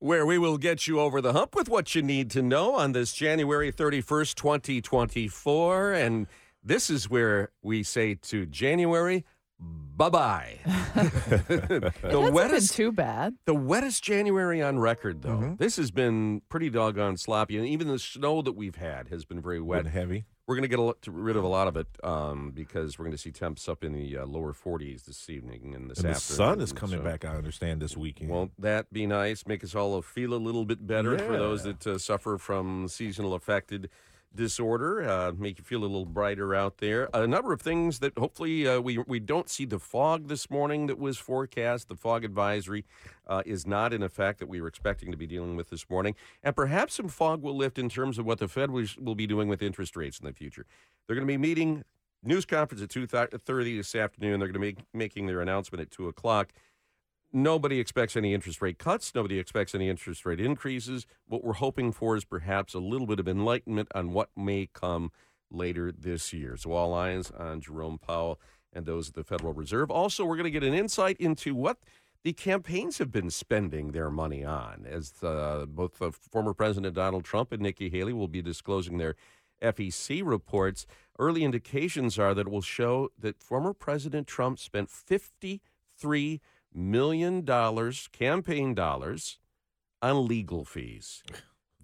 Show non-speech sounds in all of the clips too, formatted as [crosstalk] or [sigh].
where we will get you over the hump with what you need to know on this January 31st, 2024. And this is where we say to January, bye bye. [laughs] the the wettest, been too bad. the wettest January on record, though. Mm-hmm. This has been pretty doggone sloppy, and even the snow that we've had has been very wet. Wet heavy. We're going to get rid of a lot of it um, because we're going to see temps up in the uh, lower 40s this evening and this And the sun is coming So- back, I understand, this weekend. Won't that be nice? Make us all feel a little bit better for those that uh, suffer from seasonal affected disorder. Uh, make you feel a little brighter out there. A number of things that hopefully uh, we we don't see the fog this morning that was forecast. The fog advisory uh, is not in effect that we were expecting to be dealing with this morning, and perhaps some fog will lift in terms of what the Fed will be doing with interest rates in the future. They're going to be meeting. News conference at two thirty this afternoon. They're going to be making their announcement at two o'clock nobody expects any interest rate cuts. Nobody expects any interest rate increases. What we're hoping for is perhaps a little bit of enlightenment on what may come later this year. So, all eyes on Jerome Powell and those at the Federal Reserve. Also, we're going to get an insight into what the campaigns have been spending their money on, as uh, both uh, former President Donald Trump and Nikki Haley will be disclosing their FEC reports. Early indications are that it will show that former President Trump spent 53 million dollars campaign dollars on legal fees.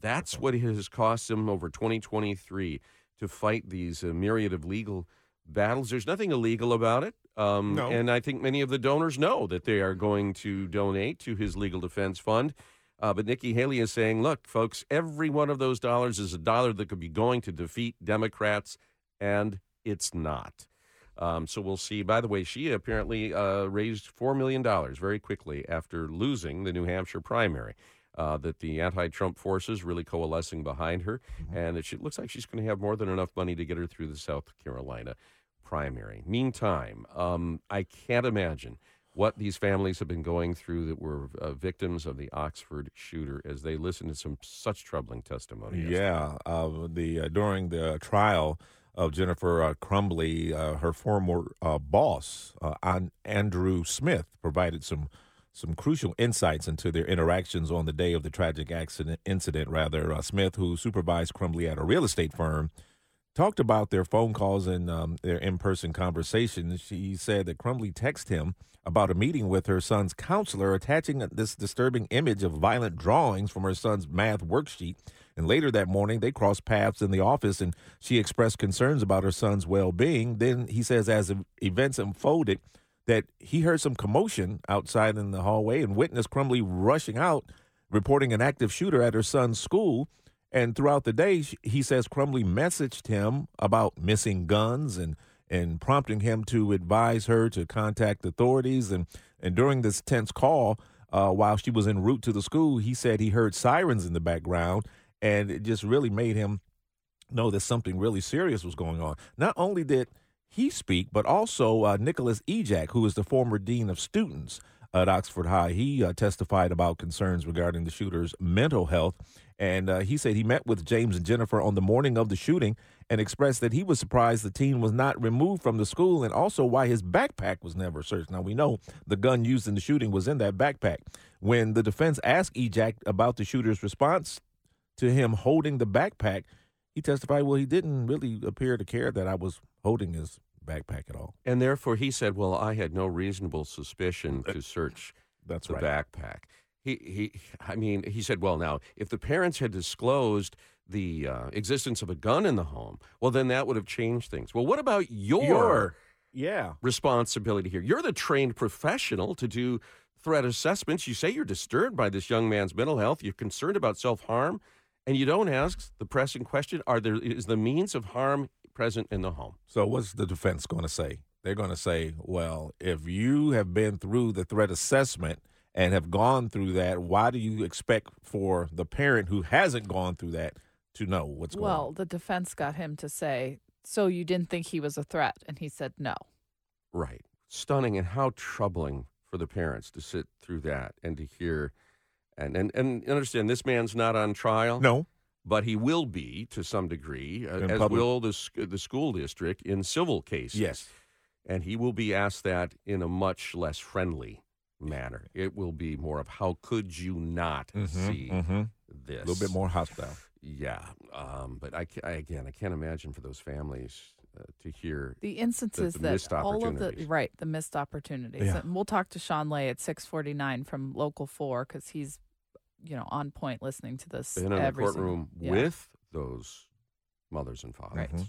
That's what it has cost him over 2023 to fight these uh, myriad of legal battles. There's nothing illegal about it. Um, No. And I think many of the donors know that they are going to donate to his legal defense fund. Uh, but Nikki Haley is saying, look, folks, every one of those dollars is a dollar that could be going to defeat Democrats, and it's not. Um, so we'll see. By the way, she apparently uh, raised $4 million very quickly after losing the New Hampshire primary. Uh, that the anti Trump forces really coalescing behind her, and it she- looks like she's going to have more than enough money to get her through the South Carolina primary. Meantime, um, I can't imagine what these families have been going through that were uh, victims of the Oxford shooter as they listen to some such troubling testimony. Yeah, uh, the uh, during the trial of Jennifer uh, Crumbley, uh, her former uh, boss, uh, An- Andrew Smith, provided some some crucial insights into their interactions on the day of the tragic accident incident. Rather, uh, Smith, who supervised Crumbley at a real estate firm, talked about their phone calls and um, their in-person conversations. She said that Crumbley texted him about a meeting with her son's counselor, attaching this disturbing image of violent drawings from her son's math worksheet. And later that morning, they crossed paths in the office, and she expressed concerns about her son's well-being. Then he says, as events unfolded, that he heard some commotion outside in the hallway and witnessed Crumbley rushing out, reporting an active shooter at her son's school. And throughout the day, he says Crumbley messaged him about missing guns and and prompting him to advise her to contact authorities. And and during this tense call, uh, while she was en route to the school, he said he heard sirens in the background, and it just really made him know that something really serious was going on. Not only did he speak, but also uh, Nicholas Ejak, who is the former dean of students at Oxford High. He uh, testified about concerns regarding the shooter's mental health. And uh, he said he met with James and Jennifer on the morning of the shooting and expressed that he was surprised the teen was not removed from the school and also why his backpack was never searched. Now, we know the gun used in the shooting was in that backpack. When the defense asked Ejak about the shooter's response to him holding the backpack, he testified, well, he didn't really appear to care that I was holding his backpack at all. And therefore, he said, "Well, I had no reasonable suspicion to search That's the right. backpack." He, he, I mean, he said, "Well, now, if the parents had disclosed the uh, existence of a gun in the home, well, then that would have changed things." Well, what about your, Your- Yeah. responsibility here? You're the trained professional to do threat assessments. You say you're disturbed by this young man's mental health. You're concerned about self harm, and you don't ask the pressing question: Are there is the means of harm present in the home? So what's the defense going to say? They're going to say, well, if you have been through the threat assessment and have gone through that, why do you expect for the parent who hasn't gone through that to know what's going on? Well, the defense got him to say, "So you didn't think he was a threat?" And he said, "No." Right. Stunning and how troubling for the parents to sit through that and to hear and and, and understand this man's not on trial. No. But he will be to some degree, uh, as public- will the, sc- the school district in civil cases. Yes. And he will be asked that in a much less friendly manner. It will be more of how could you not see hmm this? A little bit more hostile. Yeah, um, but I, I again, I can't imagine for those families uh, to hear. The instances the that missed all of the opportunities. right, the missed opportunities. Yeah. And we'll talk to Shawn Ley at six forty nine from Local Four because he's, you know, on point listening to this. been in the every single- courtroom yeah. with those mothers and fathers. Right. Mhm.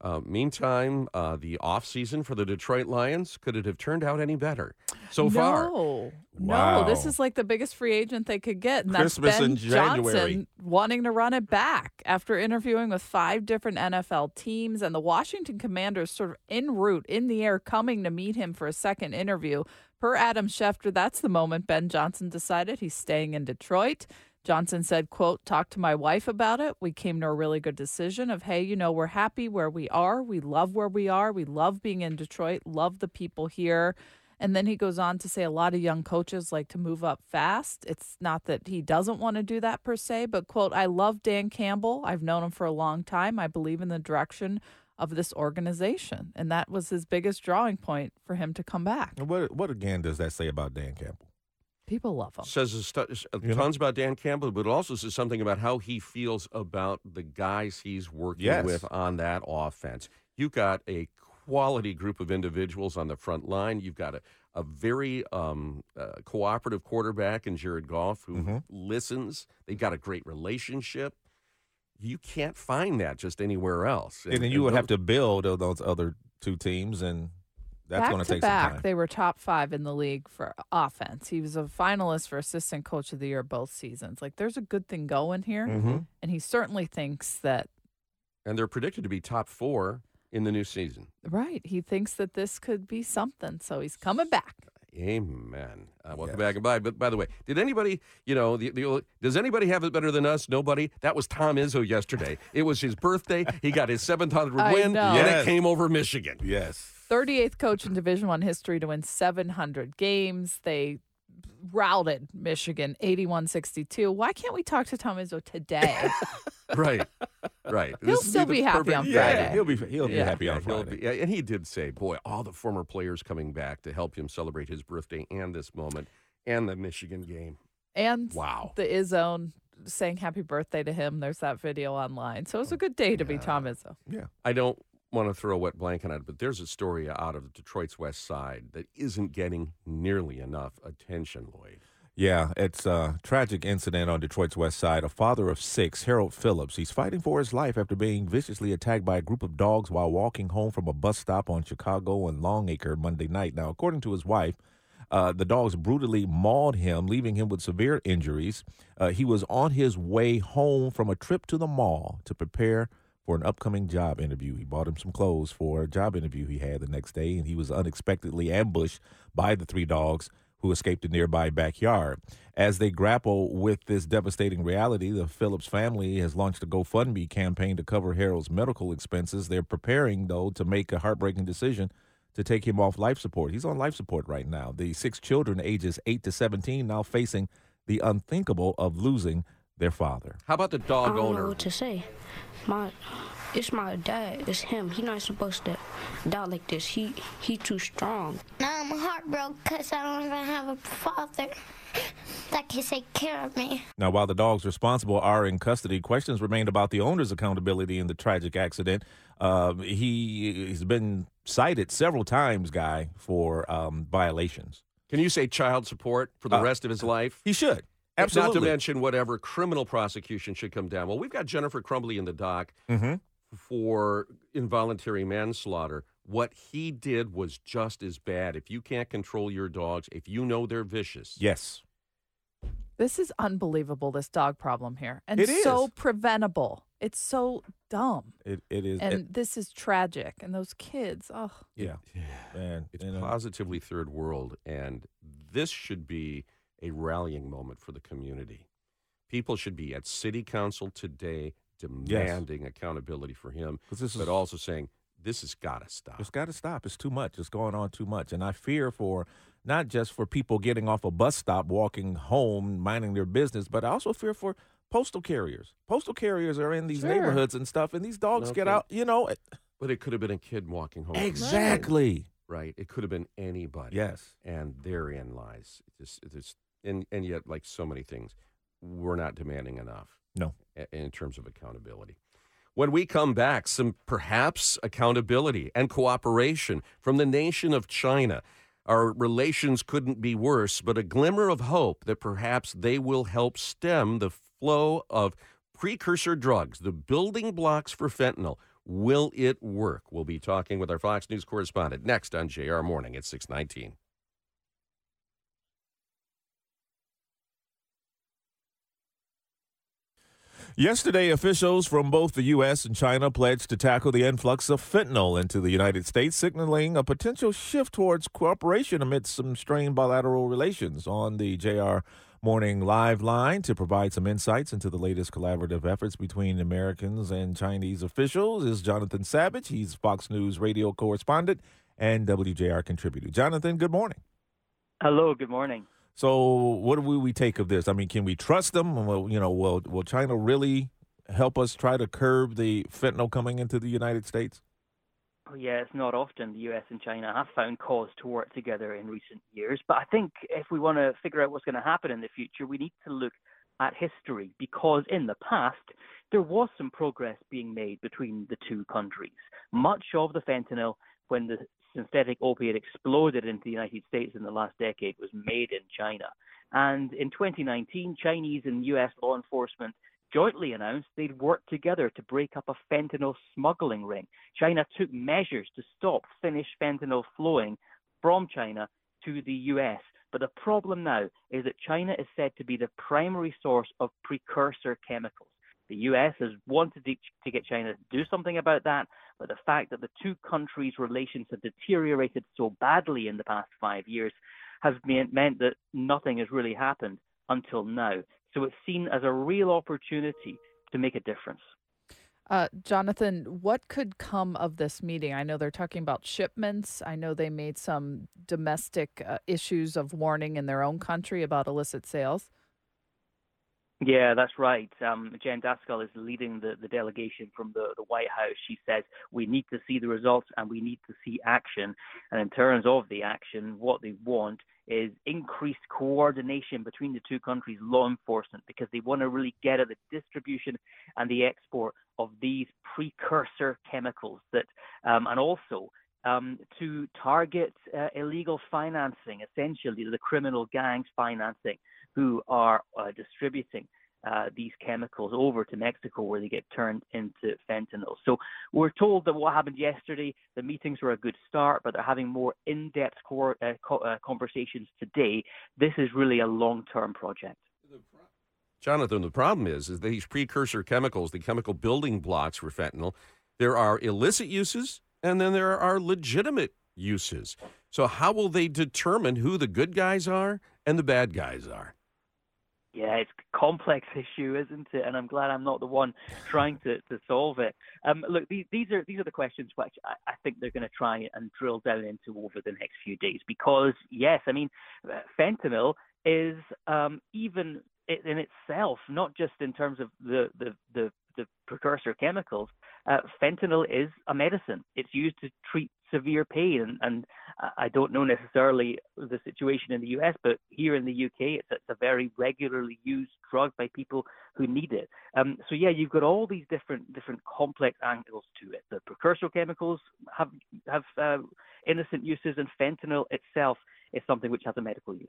Uh, meantime, uh, the off season for the Detroit Lions could it have turned out any better so far? No, Wow. no. This is like the biggest free agent they could get, and Christmas that's Ben in January. Johnson wanting to run it back after interviewing with five different NFL teams, and the Washington Commanders sort of en route in the air, coming to meet him for a second interview. Per Adam Schefter, that's the moment Ben Johnson decided he's staying in Detroit. Johnson said, quote, talked to my wife about it. We came to a really good decision of, hey, you know, we're happy where we are. We love where we are. We love being in Detroit, love the people here. And then he goes on to say a lot of young coaches like to move up fast. It's not that he doesn't want to do that per se, but quote, I love Dan Campbell. I've known him for a long time. I believe in the direction of this organization. And that was his biggest drawing point for him to come back. And what what again does that say about Dan Campbell? People love him. Says a stu- uh, You know? tons about Dan Campbell, but it also says something about how he feels about the guys he's working Yes. with on that offense. You've got a quality group of individuals on the front line. You've got a, a very um, uh, cooperative quarterback in Jared Goff who Mhm. listens. They've got a great relationship. You can't find that just anywhere else. And, then you would have to build those other two teams, and that's going to take back, some time. they were top five in the league for offense. He was a finalist for assistant coach of the year both seasons. Like, there's a good thing going here, Mhm. and he certainly thinks that. and they're predicted to be top four in the new season. Right, he thinks that this could be something, so he's coming back. Amen. Uh, welcome Yes. back and bye. But by the way, did anybody, you know, the, the does anybody have it better than us? Nobody. That was Tom Izzo yesterday. it was his birthday. He got his 700 I win, know. and it came over Michigan. Yes. 38th coach in Division One history to win 700 games. They routed Michigan 81-62. Why can't we talk to Tom Izzo today? [laughs] Right. Right. He'll This still the be happy perfect- on Yeah, Friday. he'll be he'll be happy on Friday. be- yeah, and he did say, boy, all the former players coming back to help him celebrate his birthday and this moment and the Michigan game. and Wow. the Izzone saying happy birthday to him. There's that video online. So it was a oh, good day to be Tom Izzo. Yeah. I don't want to throw a wet blanket on it, but there's a story out of Detroit's West Side that isn't getting nearly enough attention, Lloyd. Yeah, it's a tragic incident on Detroit's west side. A father of six, Harold Phillips, he's fighting for his life after being viciously attacked by a group of dogs while walking home from a bus stop on Chicago and Longacre Monday night. Now, according to his wife, uh, the dogs brutally mauled him, leaving him with severe injuries. Uh, he was on his way home from a trip to the mall to prepare for an upcoming job interview. He bought him some clothes for a job interview he had the next day, and he was unexpectedly ambushed by the three dogs who escaped a nearby backyard. As they grapple with this devastating reality, the Phillips family has launched a GoFundMe campaign to cover Harold's medical expenses. They're preparing, though, to make a heartbreaking decision to take him off life support. He's on life support right now. The six children, ages 8 to 17, now facing the unthinkable of losing their father. How about the dog I dog don't owner? know what to say. My, it's my dad. It's him. He not supposed to die like this. He he too strong. Now I'm heartbroken because I don't even have a father that can take care of me. Now, while the dogs responsible are in custody, questions remain about the owner's accountability in the tragic accident. Um, he has been cited several times, Guy, for um, violations. Can you say child support for the Uh, rest of his life? He should. Not to mention whatever criminal prosecution should come down. Well, we've got Jennifer Crumbley in the dock hmm for involuntary manslaughter. What he did was just as bad. If you can't control your dogs, if you know they're vicious, Yes. This is unbelievable, this dog problem here. And It so is. preventable. It's so dumb. It, it is. And it- this is tragic. And those kids, oh, yeah. Man, it's you know, positively third world, and this should be a rallying moment for the community. People should be at city council today demanding accountability for him, this is, but also saying this has got to stop. It's got to stop. It's too much. It's going on too much. And I fear for not just for people getting off a bus stop, walking home, minding their business, but I also fear for postal carriers. Postal carriers are in these Sure. neighborhoods and stuff, and these dogs get Okay. out, you know. But it could have been a kid walking home. Exactly. right? It could have been anybody. Yes. And therein lies just, just and, and yet, like so many things, we're not demanding enough. No. In terms of accountability. When we come back, some perhaps accountability and cooperation from the nation of China. Our relations couldn't be worse, but a glimmer of hope that perhaps they will help stem the flow of precursor drugs, the building blocks for fentanyl. Will it work? We'll be talking with our Fox News correspondent next on JR Morning at 619. Yesterday, officials from both the U.S. and China pledged to tackle the influx of fentanyl into the United States, signaling a potential shift towards cooperation amidst some strained bilateral relations. On the JR Morning Live line to provide some insights into the latest collaborative efforts between Americans and Chinese officials is Jonathan Savage. He's Fox News radio correspondent and WJR contributor. Jonathan, good morning. Hello, good morning. So, what do we take of this? I mean, can we trust them? Will you know? Will Will China really help us try to curb the fentanyl coming into the United States? Oh, yeah, it's not often the US and China have found cause to work together in recent years. But I think if we want to figure out what's going to happen in the future, we need to look at history because in the past, there was some progress being made between the two countries. Much of the fentanyl, when the synthetic opiate exploded into the United States in the last decade was made in China. And in 2019, Chinese and US law enforcement jointly announced they'd work together to break up a fentanyl smuggling ring. China took measures to stop finished fentanyl flowing from China to the US. But the problem now is that China is said to be the primary source of precursor chemicals. The US has wanted to get China to do something about that, but the fact that the two countries' relations have deteriorated so badly in the past five years has meant that nothing has really happened until now. So it's seen as a real opportunity to make a difference. Uh, Jonathan, what could come of this meeting? I know they're talking about shipments. I know they made some domestic uh, issues of warning in their own country about illicit sales. Yeah, that's right. Um, Jen Daskal is leading the, the delegation from the, the White House. She says we need to see the results and we need to see action. And in terms of the action, what they want is increased coordination between the two countries' law enforcement because they want to really get at the distribution and the export of these precursor chemicals that, um, and also um, to target uh, illegal financing, essentially the criminal gangs financing who are uh, distributing uh, these chemicals over to Mexico where they get turned into fentanyl. So we're told that what happened yesterday, the meetings were a good start, but they're having more in-depth co- uh, co- uh, conversations today. This is really a long-term project. Jonathan, the problem is, is these precursor chemicals, the chemical building blocks for fentanyl, there are illicit uses and then there are legitimate uses. So how will they determine who the good guys are and the bad guys are? Yeah, it's a complex [laughs] issue, isn't it? And I'm glad I'm not the one trying to, to solve it. Um, look, these, these are these are the questions which I, I think they're going to try and drill down into over the next few days. Because yes, I mean, uh, fentanyl is um, even in itself, not just in terms of the the the, the precursor chemicals. Uh, fentanyl is a medicine. It's used to treat severe pain. And, and I don't know necessarily the situation in the US, but here in the UK, it's, it's a very regularly used drug by people who need it. Um, so yeah, you've got all these different different complex angles to it. The precursor chemicals have have uh, innocent uses, and fentanyl itself is something which has a medical use.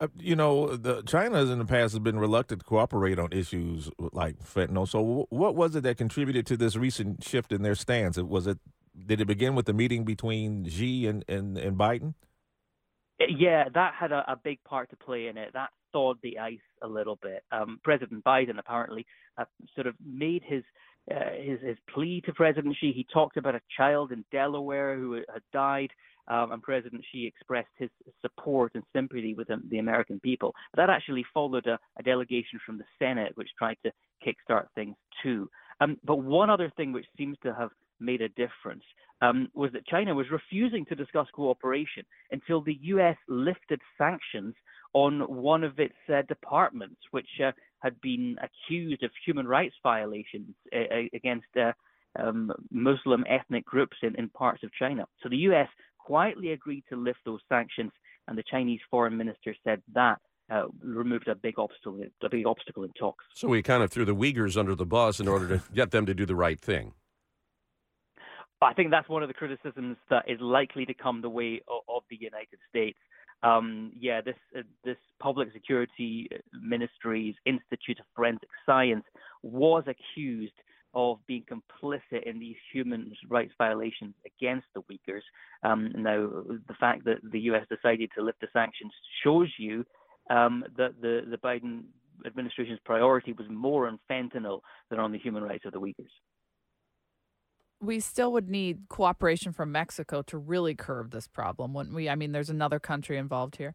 Uh, you know, the China in the past has been reluctant to cooperate on issues like fentanyl. So, w- what was it that contributed to this recent shift in their stance? Was it did it begin with the meeting between Xi and, and, and Biden? Yeah, that had a, a, big part to play in it. That thawed the ice a little bit. Um, President Biden apparently uh, sort of made his, uh, his his plea to President Xi. He talked about a child in Delaware who had died, um, and President Xi expressed his support and sympathy with the, American people. But that actually followed a, a, delegation from the Senate, which tried to kickstart things too. Um, but one other thing which seems to have made a difference um, was that China was refusing to discuss cooperation until the U.S. lifted sanctions on one of its uh, departments, which uh, had been accused of human rights violations uh, against uh, um, Muslim ethnic groups in, in parts of China. So the U.S. quietly agreed to lift those sanctions, and the Chinese foreign minister said that uh, removed a big obstacle, a big obstacle in talks. So we kind of threw the Uyghurs under the bus in order to get them to do the right thing. I think that's one of the criticisms that is likely to come the way of, of the United States. Um, yeah, this uh, this Public Security Ministry's Institute of Forensic Science was accused of being complicit in these human rights violations against the Uyghurs. Um, now, the fact that the U.S. decided to lift the sanctions shows you um, that the, the Biden administration's priority was more on fentanyl than on the human rights of the Uyghurs. We still would need cooperation from Mexico to really curb this problem, wouldn't we? I mean, there's another country involved here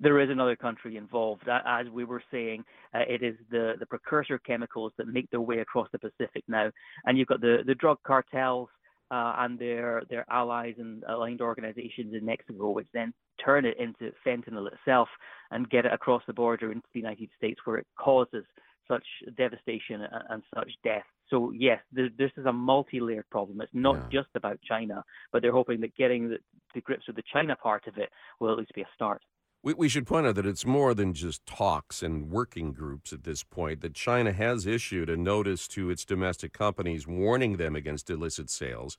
there is another country involved. As we were saying, uh, it is the, the precursor chemicals that make their way across the Pacific now. And you've got the, the drug cartels uh, and their, their allies and aligned organizations in Mexico, which then turn it into fentanyl itself and get it across the border into the United States where it causes such devastation and, and such death. So yes, this, this is a multi-layered problem. It's not yeah. just about China, but they're hoping that getting the, the grips with the China part of it will at least be a start. We, we should point out that it's more than just talks and working groups at this point, that China has issued a notice to its domestic companies warning them against illicit sales.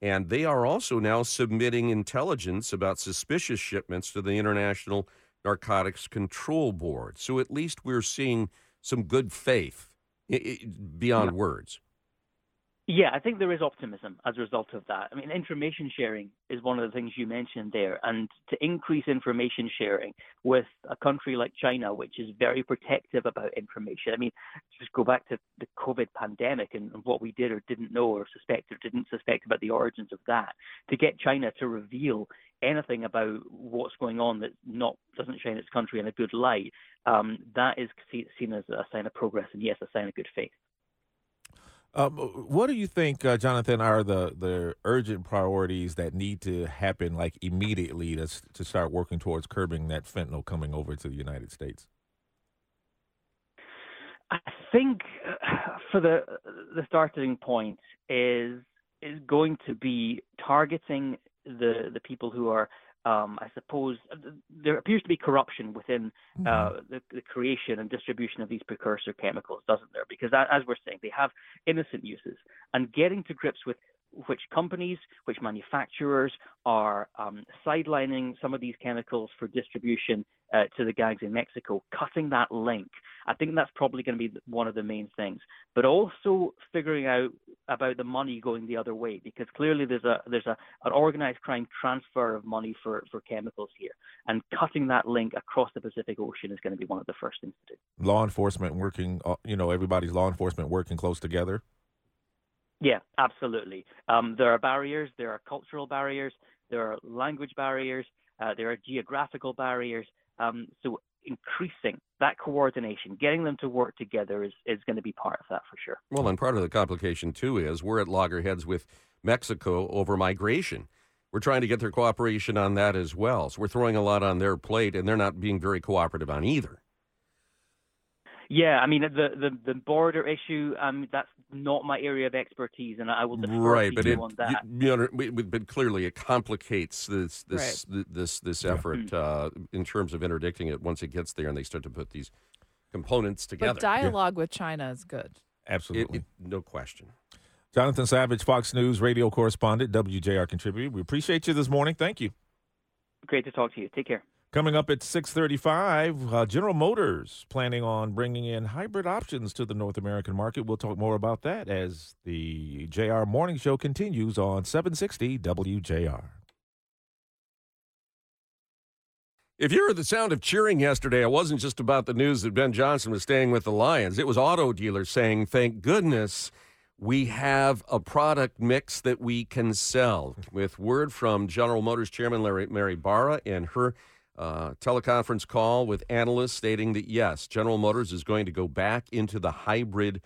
And they are also now submitting intelligence about suspicious shipments to the International Narcotics Control Board. So at least we're seeing some good faith beyond yeah. words. Yeah, I think there is optimism as a result of that. I mean, information sharing is one of the things you mentioned there, and to increase information sharing with a country like China, which is very protective about information. I mean, just go back to the COVID pandemic and, what we did or didn't know or suspect or didn't suspect about the origins of that. To get China to reveal anything about what's going on that not doesn't shine its country in a good light, um, that is seen as a sign of progress and yes, a sign of good faith. Um, what do you think, uh, Jonathan, are the, the urgent priorities that need to happen like immediately to, to start working towards curbing that fentanyl coming over to the United States? I think uh, for the the starting point is is going to be targeting the the people who are um, I suppose uh, there appears to be corruption within mm-hmm. uh, the, the, creation and distribution of these precursor chemicals, doesn't there? Because as we're saying, they have innocent uses, and getting to grips with which companies, which manufacturers are um, sidelining some of these chemicals for distribution uh, to the gangs in Mexico, cutting that link. I think that's probably going to be one of the main things. But also figuring out about the money going the other way, because clearly there's a there's a an organized crime transfer of money for for chemicals here, and cutting that link across the Pacific Ocean is going to be one of the first things to do. Law enforcement working, uh, you know, everybody's law enforcement working close together. Yeah, absolutely. Um, there are barriers. There are cultural barriers. There are language barriers. Uh, there are geographical barriers. Um, so increasing that coordination, getting them to work together is, is going to be part of that for sure. Well, and part of the complication too is we're at loggerheads with Mexico over migration. We're trying to get their cooperation on that as well. So we're throwing a lot on their plate, and they're not being very cooperative on either. Yeah, I mean the the, the border issue. Um, that's not my area of expertise, and I will defer right, to but you it, on that. You, you know, but clearly it complicates this this right. this this effort mm. uh, in terms of interdicting it once it gets there, and they start to put these components together. But dialogue yeah. with China is good. Absolutely, it, it, no question. Jonathan Savage, Fox News radio correspondent, WJR contributor. We appreciate you this morning. Thank you. Great to talk to you. Take care. Coming up at 635, uh, General Motors planning on bringing in hybrid options to the North American market. We'll talk more about that as the JR Morning Show continues on 760 WJR. If you heard the sound of cheering yesterday, it wasn't just about the news that Ben Johnson was staying with the Lions. It was auto dealers saying, thank goodness we have a product mix that we can sell. With word from General Motors Chairman Larry, Mary Barra and her teleconference call with analysts stating that yes, General Motors is going to go back into the hybrid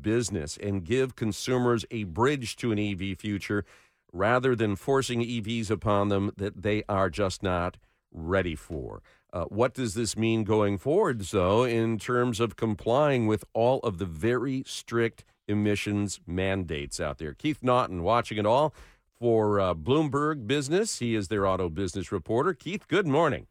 business and give consumers a bridge to an EV future rather than forcing EVs upon them that they are just not ready for. Uh, what does this mean going forward, though, in terms of complying with all of the very strict emissions mandates out there? Keith Naughton watching it all for uh, Bloomberg Business. He is their auto business reporter. Keith, good morning.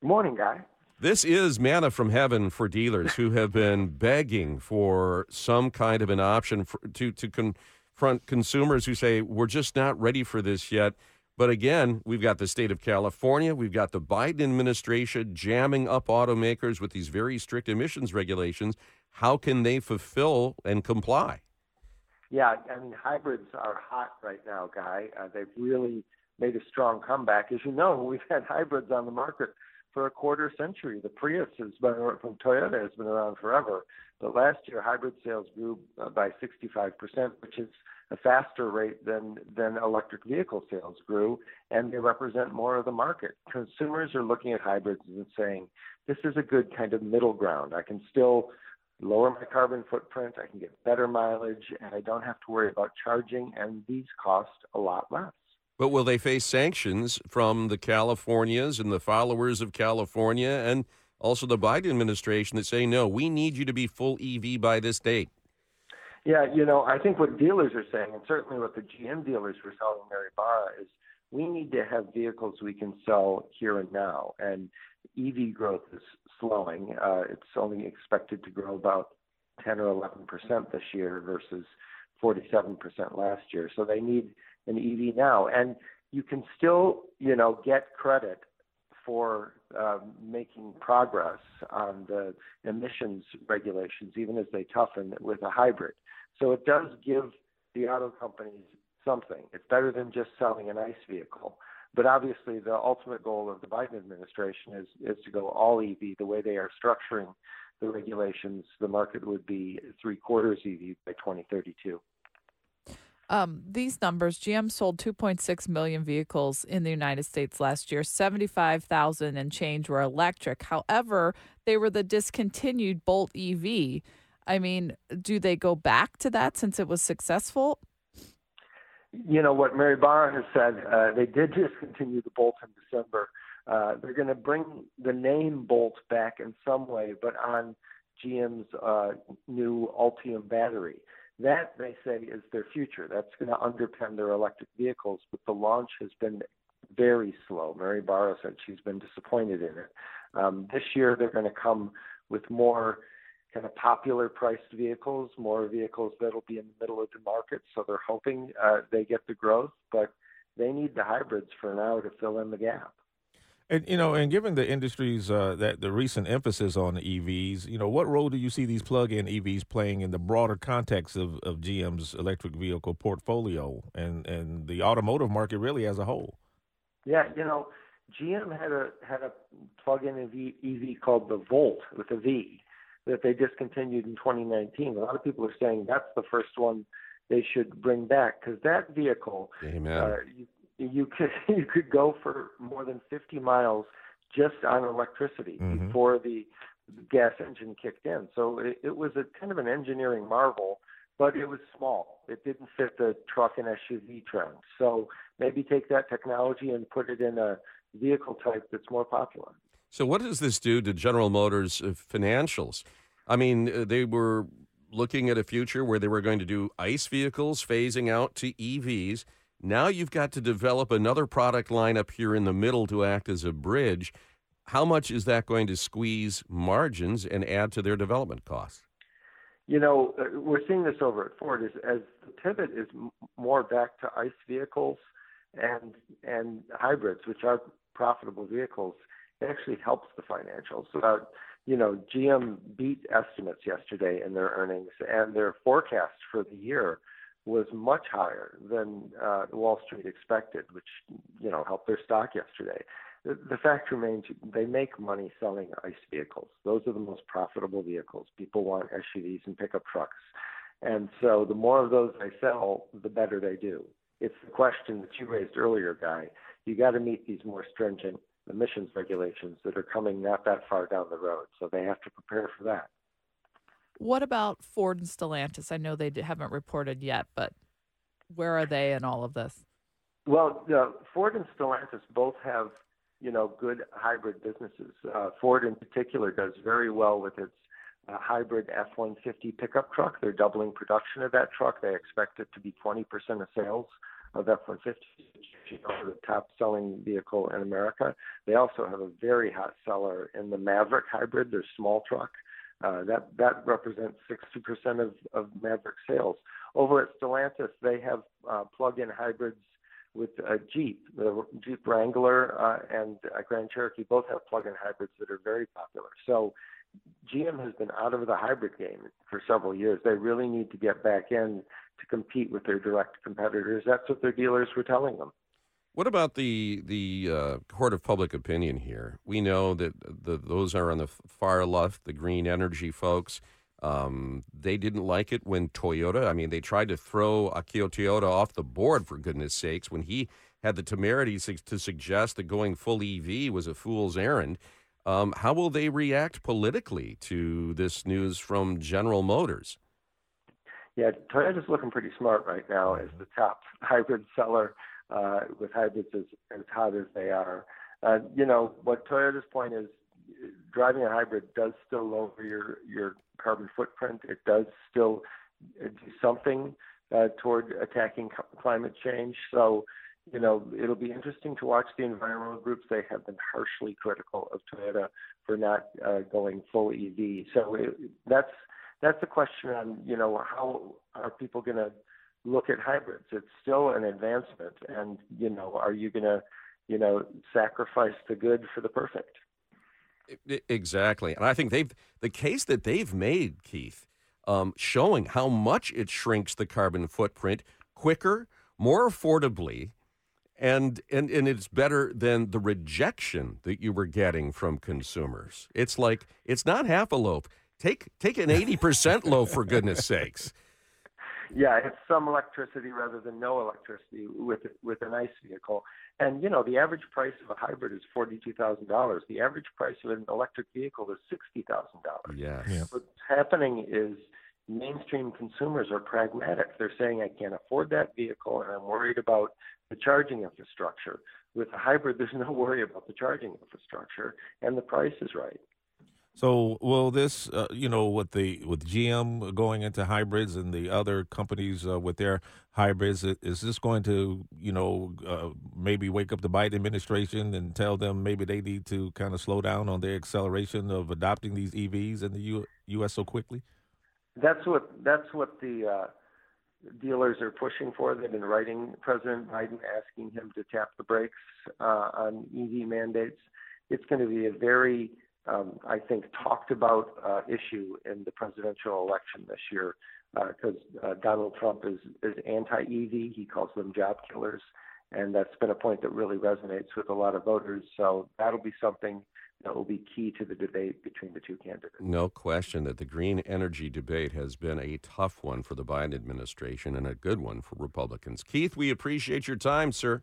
Morning, guy. This is manna from heaven for dealers who have been begging for some kind of an option for, to to confront consumers who say we're just not ready for this yet. But again, we've got the state of California, we've got the Biden administration jamming up automakers with these very strict emissions regulations. How can they fulfill and comply? Yeah, I mean, hybrids are hot right now, Guy. Uh, they've really made a strong comeback. As you know, we've had hybrids on the market for a quarter century. The Prius has been from Toyota has been around forever. But last year, hybrid sales grew uh, by 65%, which is a faster rate than than electric vehicle sales grew, and they represent more of the market. Consumers are looking at hybrids and saying, "This is a good kind of middle ground. I can still lower my carbon footprint, I can get better mileage, and I don't have to worry about charging, and these cost a lot less." But will they face sanctions from the Californias and the followers of California and also the Biden administration that say, no, we need you to be full EV by this date? Yeah, you know, I think what dealers are saying, and certainly what the GM dealers were selling Mary Barra, is we need to have vehicles we can sell here and now. And EV growth is slowing. Uh, it's only expected to grow about 10 or 11 percent this year versus 47 percent last year. So they need an EV now, and you can still, you know, get credit for uh, making progress on the emissions regulations, even as they toughen with a hybrid. So it does give the auto companies something. It's better than just selling an ICE vehicle. But obviously, the ultimate goal of the Biden administration is is to go all EV. The way they are structuring the regulations, the market would be three quarters EV by 2032. Um, these numbers GM sold 2.6 million vehicles in the United States last year. 75,000 and change were electric. However, they were the discontinued Bolt EV. I mean, do they go back to that since it was successful? You know what Mary Barra has said. Uh, they did [laughs] discontinue the Bolt in December. Uh, they're going to bring the name Bolt back in some way, but on GM's uh, new Ultium battery. That, they say, is their future. That's going to underpin their electric vehicles, but the launch has been very slow. Mary Barra said she's been disappointed in it. Um, this year, they're going to come with more kind of popular priced vehicles, more vehicles that'll be in the middle of the market. So they're hoping uh, they get the growth, but they need the hybrids for now to fill in the gap. And you know, and given the industry's uh, that the recent emphasis on EVs, you know, what role do you see these plug-in EVs playing in the broader context of, of GM's electric vehicle portfolio and and the automotive market really as a whole? Yeah, you know, GM had a had a plug-in EV, EV called the Volt with a V that they discontinued in 2019. A lot of people are saying that's the first one they should bring back because that vehicle, Amen. Uh, you, you could [laughs] you could go for more than 50 miles just on electricity Mhm. before the gas engine kicked in. So it, it was a kind of an engineering marvel, but it was small. It didn't fit the truck and SUV trend. So maybe take that technology and put it in a vehicle type that's more popular. So, what does this do to General Motors' uh, financials? I mean, uh, they were looking at a future where they were going to do ICE vehicles phasing out to EVs. Now you've got to develop another product line up here in the middle to act as a bridge. How much is that going to squeeze margins and add to their development costs? You know, uh, we're seeing this over at Ford as, as the pivot is more back to ICE vehicles and and hybrids, which are profitable vehicles. It actually helps the financials. Uh, you know, GM beat estimates yesterday in their earnings, and their forecast for the year was much higher than uh, Wall Street expected, which you know helped their stock yesterday. The, the fact remains they make money selling ICE vehicles. Those are the most profitable vehicles. People want SUVs and pickup trucks, and so the more of those they sell, the better they do. It's the question that you raised earlier, Guy. You got to meet these more stringent emissions regulations that are coming not that far down the road, so they have to prepare for that. What about Ford and Stellantis? I know they haven't reported yet, but where are they in all of this? Well, uh, Ford and Stellantis both have, you know, good hybrid businesses. Uh, Ford, in particular, does very well with its uh, hybrid F-150 pickup truck. They're doubling production of that truck. They expect it to be 20% of sales of F-150 the top selling vehicle in America. They also have a very hot seller in the Maverick hybrid, their small truck. Uh, that that represents 60% of, of Maverick sales. Over at Stellantis, they have uh, plug-in hybrids with a Jeep. The Jeep Wrangler uh, and Grand Cherokee both have plug-in hybrids that are very popular. So GM has been out of the hybrid game for several years. They really need to get back in to compete with their direct competitors. That's what their dealers were telling them. What about the the uh, court of public opinion here? We know that the, those are on the far left, the green energy folks. Um, they didn't like it when Toyota. I mean, they tried to throw Akio Toyoda off the board for goodness sakes when he had the temerity to suggest that going full EV was a fool's errand. Um, how will they react politically to this news from General Motors? Yeah, Toyota's looking pretty smart right now as the top [laughs] hybrid seller uh, with hybrids as, as hot as they are. Uh, you know, what Toyota's point is driving a hybrid does still lower your, your carbon footprint. It does still do something uh, toward attacking climate change. So, you know, it'll be interesting to watch the environmental groups. They have been harshly critical of Toyota for not uh, going full EV. So it, that's that's the question on, you know, how are people going to look at hybrids? It's still an advancement, and you know, are you going to, you know, sacrifice the good for the perfect? Exactly, and I think they've the case that they've made, Keith, um, showing how much it shrinks the carbon footprint quicker, more affordably, and and and it's better than the rejection that you were getting from consumers. It's like it's not half a loaf. Take take an eighty percent loaf for goodness sakes. Yeah, it's some electricity rather than no electricity with with an ICE vehicle. And you know, the average price of a hybrid is forty two thousand dollars. The average price of an electric vehicle is sixty thousand dollars. Yes. Yeah. What's happening is mainstream consumers are pragmatic. They're saying I can't afford that vehicle and I'm worried about the charging infrastructure. With a hybrid, [laughs] there's no worry about the charging infrastructure, and the price is right. So will this, uh, you know, with the with GM going into hybrids and the other companies uh, with their hybrids, is this going to, you know, uh, maybe wake up the Biden administration and tell them maybe they need to kind of slow down on their acceleration of adopting these EVs in the U- U.S. so quickly? That's what that's what the uh, dealers are pushing for. They've been writing President Biden asking him to tap the brakes uh, on EV mandates. It's going to be a very um, I think, talked about uh, issue in the presidential election this year because uh, uh, Donald Trump is, is anti EV. He calls them job killers. And that's been a point that really resonates with a lot of voters. So that'll be something that will be key to the debate between the two candidates. No question that the green energy debate has been a tough one for the Biden administration and a good one for Republicans. Keith, we appreciate your time, sir.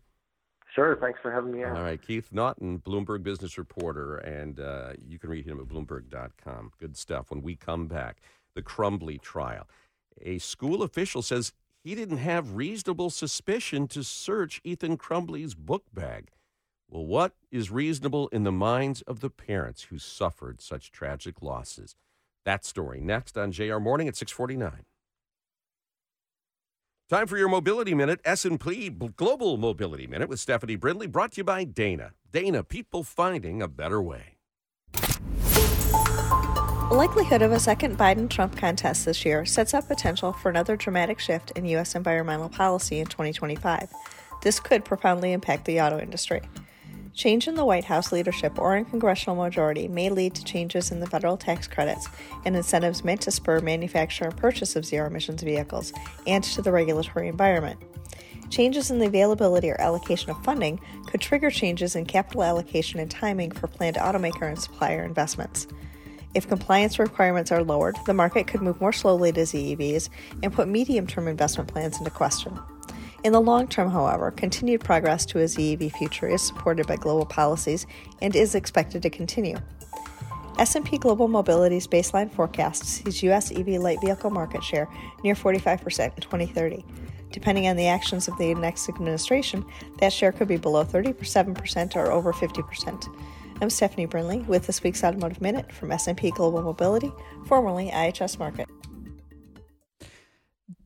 Sure. Thanks for having me on. All right. Keith Naughton, Bloomberg business reporter, and uh, you can read him at Bloomberg.com. Good stuff. When we come back, the Crumbley trial. A school official says he didn't have reasonable suspicion to search Ethan Crumbley's book bag. Well, what is reasonable in the minds of the parents who suffered such tragic losses? That story next on JR Morning at 649. Time for your Mobility Minute, S&P Global Mobility Minute with Stephanie Brinley, brought to you by Dana. Dana, people finding a better way. Likelihood of a second Biden Trump contest this year sets up potential for another dramatic shift in U.S. environmental policy in 2025. This could profoundly impact the auto industry. Change in the White House leadership or in congressional majority may lead to changes in the federal tax credits and incentives meant to spur manufacture and purchase of zero emissions vehicles and to the regulatory environment. Changes in the availability or allocation of funding could trigger changes in capital allocation and timing for planned automaker and supplier investments. If compliance requirements are lowered, the market could move more slowly to ZEVs and put medium term investment plans into question. In the long term, however, continued progress to a ZEV future is supported by global policies and is expected to continue. S&P Global Mobility's baseline forecast sees U.S. EV light vehicle market share near 45% in 2030. Depending on the actions of the next administration, that share could be below 37% or over 50%. I'm Stephanie Brinley with this week's Automotive Minute from S&P Global Mobility, formerly IHS Markit.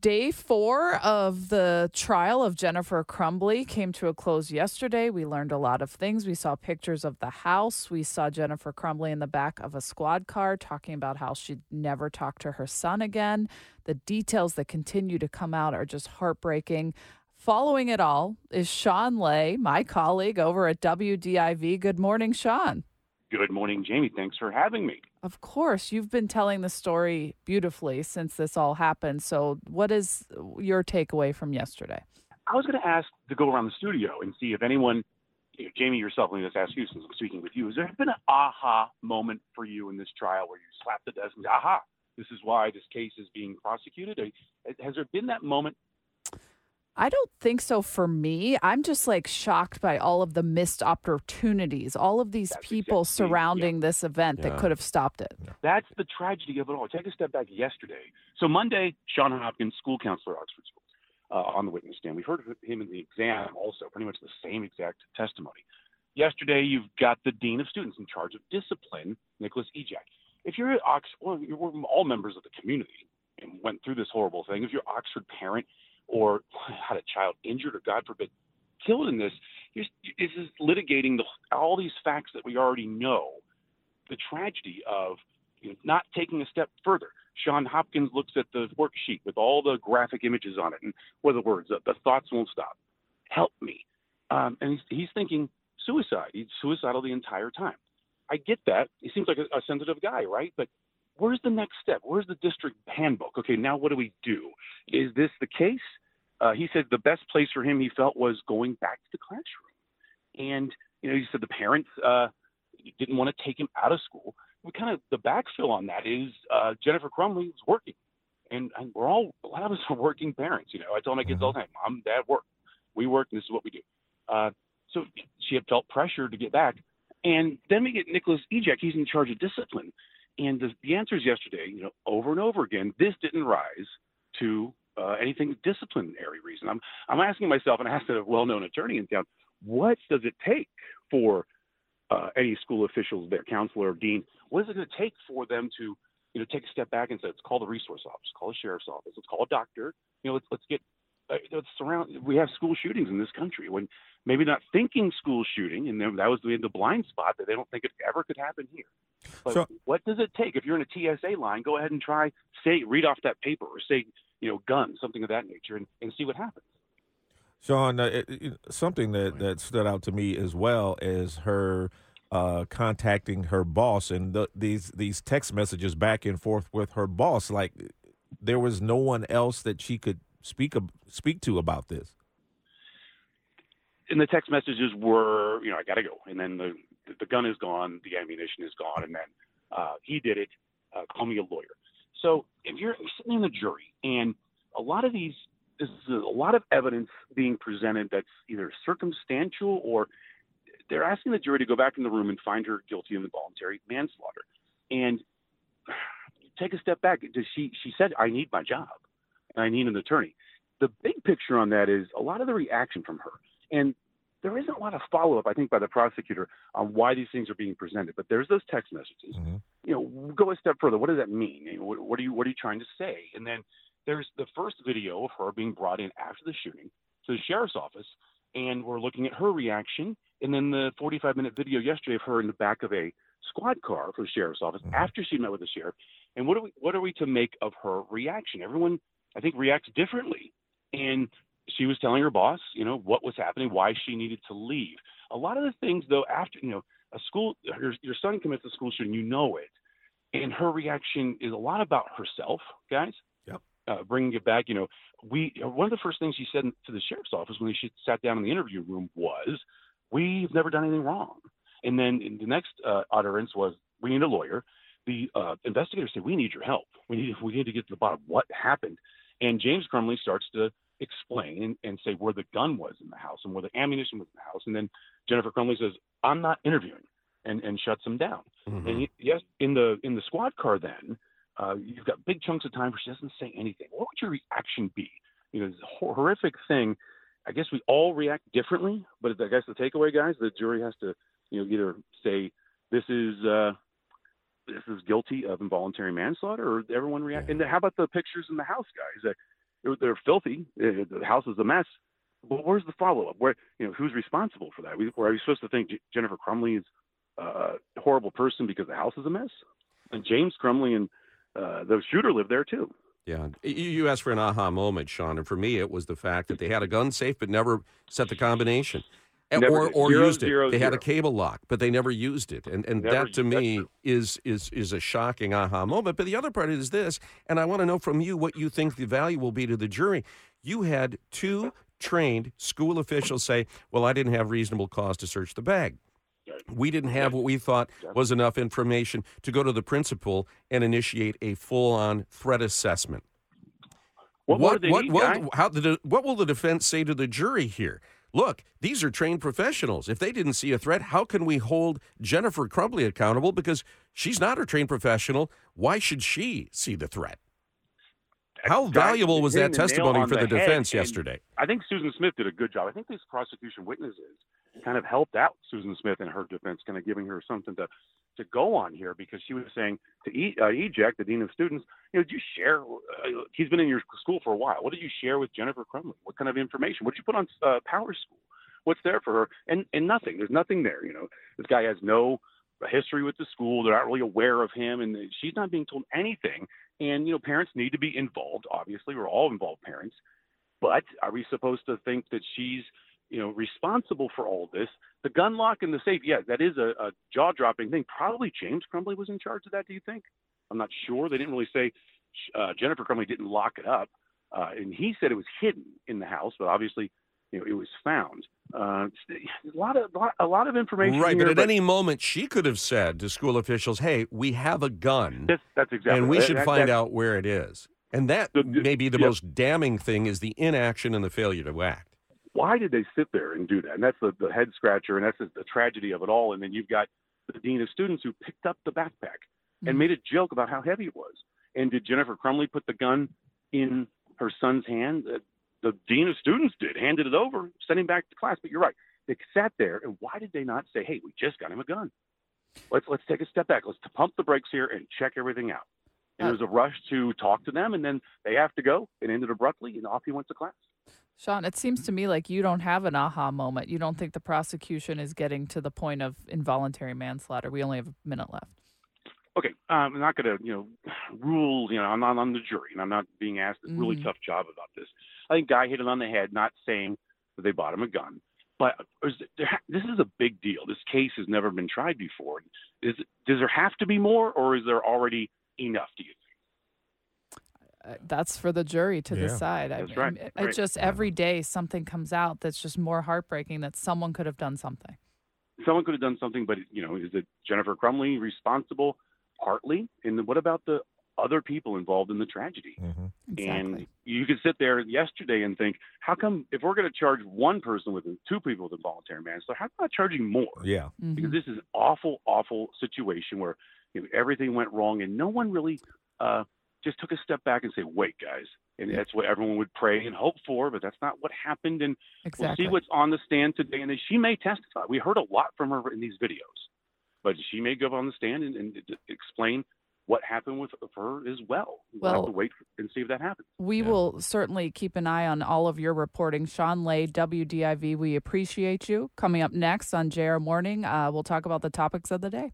Day four of the trial of Jennifer Crumbley came to a close yesterday. We learned a lot of things. We saw pictures of the house. We saw Jennifer Crumbley in the back of a squad car talking about how she'd never talk to her son again. The details that continue to come out are just heartbreaking. Following it all is Shawn Ley, my colleague over at WDIV. Good morning, Shawn. Good morning, Jamie. Thanks for having me. Of course, you've been telling the story beautifully since this all happened. So, what is your takeaway from yesterday? I was going to ask to go around the studio and see if anyone, Jamie yourself, let me just ask you since I'm speaking with you, has there been an aha moment for you in this trial where you slapped the desk and aha, this is why this case is being prosecuted? Has there been that moment I don't think so for me. I'm just like shocked by all of the missed opportunities, all of these That's people exactly- surrounding yeah. this event Yeah. that could have stopped it. That's the tragedy of it all. Take a step back yesterday. So Monday, Shawn Hopkins, school counselor at Oxford School, uh, on the witness stand. We've heard him in the exam also, pretty much the same exact testimony. Yesterday, you've got the dean of students in charge of discipline, Nicholas Ejak. If you're at Oxford, well, you're we're all members of the community and went through this horrible thing. If you're Oxford parent or had a child injured or God forbid killed in this, this is litigating the, all these facts that we already know. The tragedy of you know, not taking a step further. Shawn Hopkins looks at the worksheet with all the graphic images on it, and what are the words? The, the thoughts won't stop. Help me. Um, and he's, he's thinking suicide. He's suicidal the entire time. I get that. He seems like a, a sensitive guy, right? But where's the next step? Where's the district handbook? Okay, now what do we do? Is this the case? Uh, he said the best place for him he felt was going back to the classroom. And, you know, he said the parents uh, didn't want to take him out of school. We kind of, the backfill on that is uh, Jennifer Crumbley was working. And, and we're all, a lot of us are working parents. You know, I tell my kids all the time, mom, dad work. We work, and this is what we do. Uh, so she had felt pressure to get back. And then we get Nicholas Ejak. He's in charge of discipline. And the, the answers yesterday, you know, over and over again, this didn't rise to uh, anything disciplinary reason. I'm I'm asking myself, and I asked a well-known attorney in town, what does it take for uh, any school officials, their counselor or dean, what is it going to take for them to, you know, take a step back and say, let's call the resource office, call the sheriff's office, let's call a doctor, you know, let's let's get uh, let's surround. We have school shootings in this country when maybe not thinking school shooting, and that was the, the blind spot that they don't think it ever could happen here. But So- what does it take? If you're in a TSA line, go ahead and try say read off that paper or say you know gun something of that nature and, and see what happens. Shawn, uh, it, it, something that, that stood out to me as well is her uh, contacting her boss and the, these these text messages back and forth with her boss. Like there was no one else that she could speak speak to about this. And the text messages were, you know, I got to go, and then the the gun is gone, the ammunition is gone, and then uh, he did it. Uh, call me a lawyer. So if you're sitting in the jury, and a lot of these, this is a lot of evidence being presented that's either circumstantial or they're asking the jury to go back in the room and find her guilty of involuntary manslaughter. And take a step back. Does she? She said, "I need my job, and I need an attorney." The big picture on that is a lot of the reaction from her, and there isn't a lot of follow up, I think, by the prosecutor on why these things are being presented. But there's those text messages. Mm-hmm. You know, go a step further. What does that mean? What, what are you What are you trying to say? And then there's the first video of her being brought in after the shooting to the sheriff's office, and we're looking at her reaction. And then the 45 minute video yesterday of her in the back of a squad car for the sheriff's office mm-hmm. after she met with the sheriff. And what are we What are we to make of her reaction? Everyone, I think, reacts differently. And she was telling her boss, you know, what was happening, why she needed to leave. A lot of the things, though, after you know, a school, your, your son commits a school shooting, you know it, and her reaction is a lot about herself, guys. Yep. Uh, bringing it back, you know, we one of the first things she said to the sheriff's office when she sat down in the interview room was, "We've never done anything wrong." And then in the next uh, utterance was, "We need a lawyer." The uh, investigators say, "We need your help. We need we need to get to the bottom what happened." And James Crumbley starts to explain and, and say where the gun was in the house and where the ammunition was in the house. And then Jennifer Crumbley says, "I'm not interviewing," and, and shuts him down. Mhm. And he, yes, in the in the squad car, then uh, you've got big chunks of time where she doesn't say anything. What would your reaction be? You know, this horrific thing. I guess we all react differently, but I guess the takeaway, guys, the jury has to, you know, either say this is uh, this is guilty of involuntary manslaughter, or everyone react. And how about the pictures in the house, guys? It, they're filthy. Uh, the house is a mess. But where's the follow up? Where you know who's responsible for that? We, are we supposed to think Jennifer Crumbley is uh, a horrible person because the house is a mess? And James Crumbley and uh, the shooter lived there too. Yeah, you asked for an aha moment, Shawn, and for me, it was the fact that they had a gun safe but never set the combination, never or or zero, used it. Zero, they had a cable lock, but they never used it, and and Never that to me is is is a shocking aha moment. But the other part is this, and I want to know from you what you think the value will be to the jury. You had two trained school officials say, "Well, I didn't have reasonable cause to search the bag." We didn't have what we thought was enough information to go to the principal and initiate a full-on threat assessment. What what, need, what, how the, what will the defense say to the jury here? Look, these are trained professionals. If they didn't see a threat, how can we hold Jennifer Crumbley accountable? Because she's not a trained professional. Why should she see the threat? How valuable was that testimony for the, head, defense and yesterday? I think Shannon Smith did a good job. I think these prosecution witnesses kind of helped out Shannon Smith in her defense, kind of giving her something to to go on here because she was saying to e, uh, Ejak, the dean of students, you know, did you share? Uh, he's been in your school for a while. What did you share with Jennifer Crumbley? What kind of information? What did you put on uh, PowerSchool? What's there for her? And and nothing. There's nothing there. You know, this guy has no history with the school. They're not really aware of him, and she's not being told anything. And you know, parents need to be involved. Obviously, we're all involved parents. But are we supposed to think that she's, you know, responsible for all this? The gun lock in the safe, yeah, that is a, a jaw-dropping thing. Probably James Crumbley was in charge of that. Do you think? I'm not sure. They didn't really say uh, Jennifer Crumbley didn't lock it up, uh, and he said it was hidden in the house, but obviously, you know, it was found. Uh, a lot of a lot of information. Right, here, but at any moment she could have said to school officials, "Hey, we have a gun, that's, that's exactly. and we that- should that- find out where it is." And that The- may be the yeah. most damning thing is the inaction and the failure to act. Why did they sit there and do that? And that's the, the head scratcher, and that's the, the tragedy of it all. And then you've got the dean of students who picked up the backpack and made a joke about how heavy it was. And did Jennifer Crumbley put the gun in her son's hand? Uh, the dean of students did, handed it over, sent him back to class. But you're right, they sat there, and why did they not say, "Hey, we just got him a gun. Let's let's take a step back. Let's pump the brakes here and check everything out." And Uh, there's a rush to talk to them, and then they have to go. It ended abruptly, and off he went to class. Shawn, it seems to me like you don't have an aha moment. You don't think the prosecution is getting to the point of involuntary manslaughter. We only have a minute left. okay, um, I'm not going to, you know, [sighs] rule, you know, I'm not on the jury and I'm not being asked a really Mhm. tough job about this. I think Guy hit it on the head, not saying that they bought him a gun. But is there, this is a big deal. This case has never been tried before. Is, does there have to be more or is there already enough, do you? Uh, that's for the jury to Yeah. decide. That's I, right. It Right. just every day something comes out that's just more heartbreaking that someone could have done something. Someone could have done something, but, you know, is it Jennifer Crumbley responsible partly? And what about the other people involved in the tragedy? hmm Exactly. And you could sit there yesterday and think, how come if we're going to charge one person with two people with involuntary manslaughter, how about charging more? Yeah. Mhm. Because this is an awful, awful situation where you know, everything went wrong and no one really uh, just took a step back and say, wait, guys. And that's what everyone would pray and hope for, but that's not what happened. And exactly. we'll see what's on the stand today. And then she may testify. We heard a lot from her in these videos, but she may go on the stand and, and explain what happened with her as well. We'll, Well- have to wait and see if that happens. We will certainly keep an eye on all of your reporting. Shawn Ley, WDIV, we appreciate you. Coming up next on JR Morning, uh, we'll talk about the topics of the day.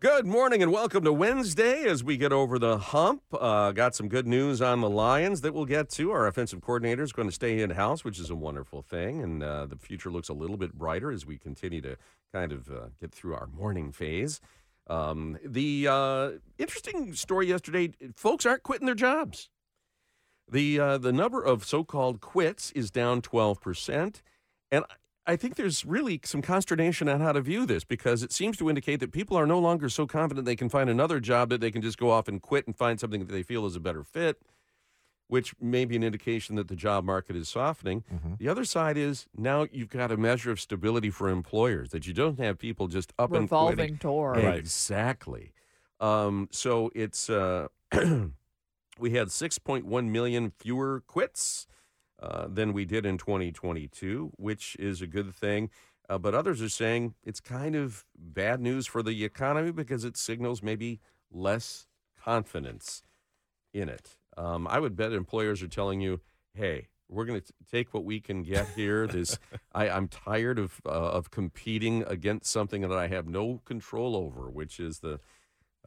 Good morning and welcome to Wednesday as we get over the hump. Uh, got some good news on the Lions that we'll get to. Our offensive coordinator is going to stay in house, which is a wonderful thing. And uh, the future looks a little bit brighter as we continue to kind of uh, get through our morning phase. Um, the uh, interesting story yesterday folks aren't quitting their jobs. The, uh, the number of so called quits is down 12%. And I think there's really some consternation on how to view this because it seems to indicate that people are no longer so confident they can find another job that they can just go off and quit and find something that they feel is a better fit, which may be an indication that the job market is softening. The other side is now you've got a measure of stability for employers that you don't have people just up and Revolving quitting. door. Right. Exactly. Um, so it's uh, [clears throat] we had 6.1 million fewer quits. Uh, than we did in 2022, which is a good thing. Uh, but others are saying it's kind of bad news for the economy because it signals maybe less confidence in it. Um, I would bet employers are telling you, hey, we're going to take what we can get here. This, [laughs] I, I'm tired of uh, of competing against something that I have no control over, which is the,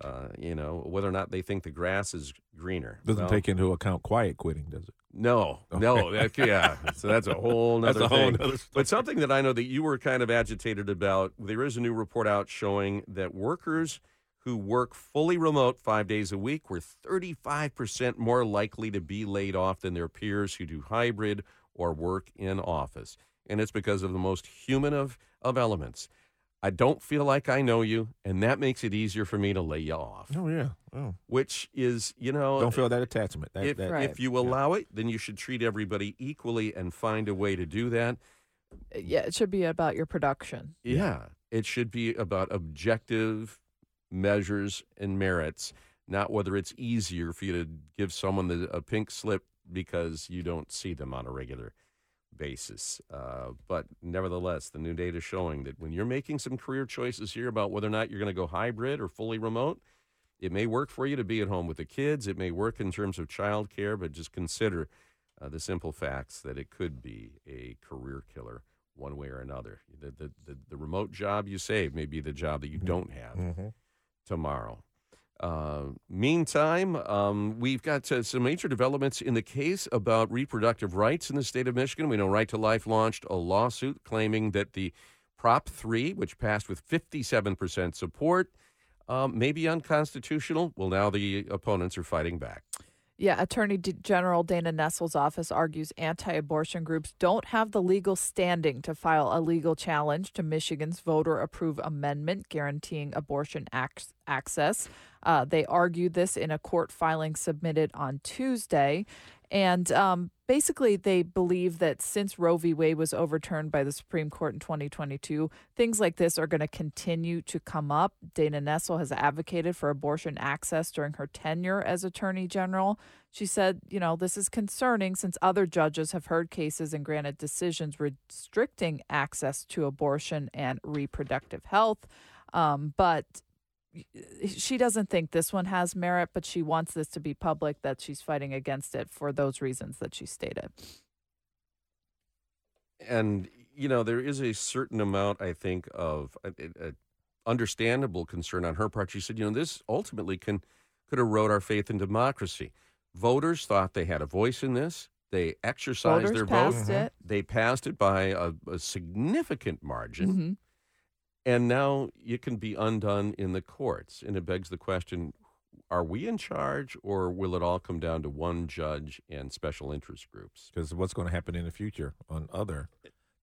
uh, you know, whether or not they think the grass is greener. Doesn't Well, take into account quiet quitting, does it? no, no, that, yeah. So that's a whole [laughs] That's nother a whole thing. nother but something that I know that you were kind of agitated about. There is a new report out showing that workers who work fully remote five days a week were 35% more likely to be laid off than their peers who do hybrid or work in office. And it's because of the most human of, of elements. I don't feel like I know you, and that makes it easier for me to lay you off. Oh yeah. Oh. Which is, you know, Don't feel that attachment. That, if, that, Right. if you allow it, then you should treat everybody equally and find a way to do that. Uh, yeah, it should be about your production. Yeah. It should be about objective measures and merits, not whether it's easier for you to give someone the, a pink slip because you don't see them on a regular basis. Uh, but nevertheless, the new data showing that when you're making some career choices here about whether or not you're going to go hybrid or fully remote, it may work for you to be at home with the kids. It may work in terms of childcare, but just consider uh, the simple facts that it could be a career killer one way or another. The, the, the, the remote job you save may be the job that you don't have Mm-hmm. tomorrow. Uh, meantime, um, we've got uh, some major developments in the case about reproductive rights in the state of Michigan. We know Right to Life launched a lawsuit claiming that the Prop 3, which passed with 57% support, um, may be unconstitutional. Well, now the opponents are fighting back. Yeah, Attorney General Dana Nessel's office argues anti abortion groups don't have the legal standing to file a legal challenge to Michigan's voter approved amendment guaranteeing abortion ac- access. Uh, they argued this in a court filing submitted on Tuesday. And um, basically, they believe that since Roe v. Wade was overturned by the Supreme Court in 2022, things like this are going to continue to come up. Dana Nessel has advocated for abortion access during her tenure as Attorney General. She said, you know, this is concerning since other judges have heard cases and granted decisions restricting access to abortion and reproductive health. Um, but she doesn't think this one has merit, but she wants this to be public that she's fighting against it for those reasons that she stated. and you know there is a certain amount i think of a, a, a understandable concern on her part she said you know this ultimately can could erode our faith in democracy voters thought they had a voice in this they exercised Voters their vote it. they passed it by a, a significant margin Mhm. And now it can be undone in the courts and it begs the question are we in charge or will it all come down to one judge and special interest groups Because what's going to happen in the future on other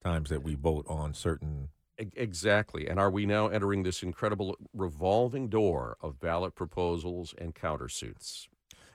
times that we vote on certain Exactly. And are we now entering this incredible revolving door of ballot proposals and countersuits?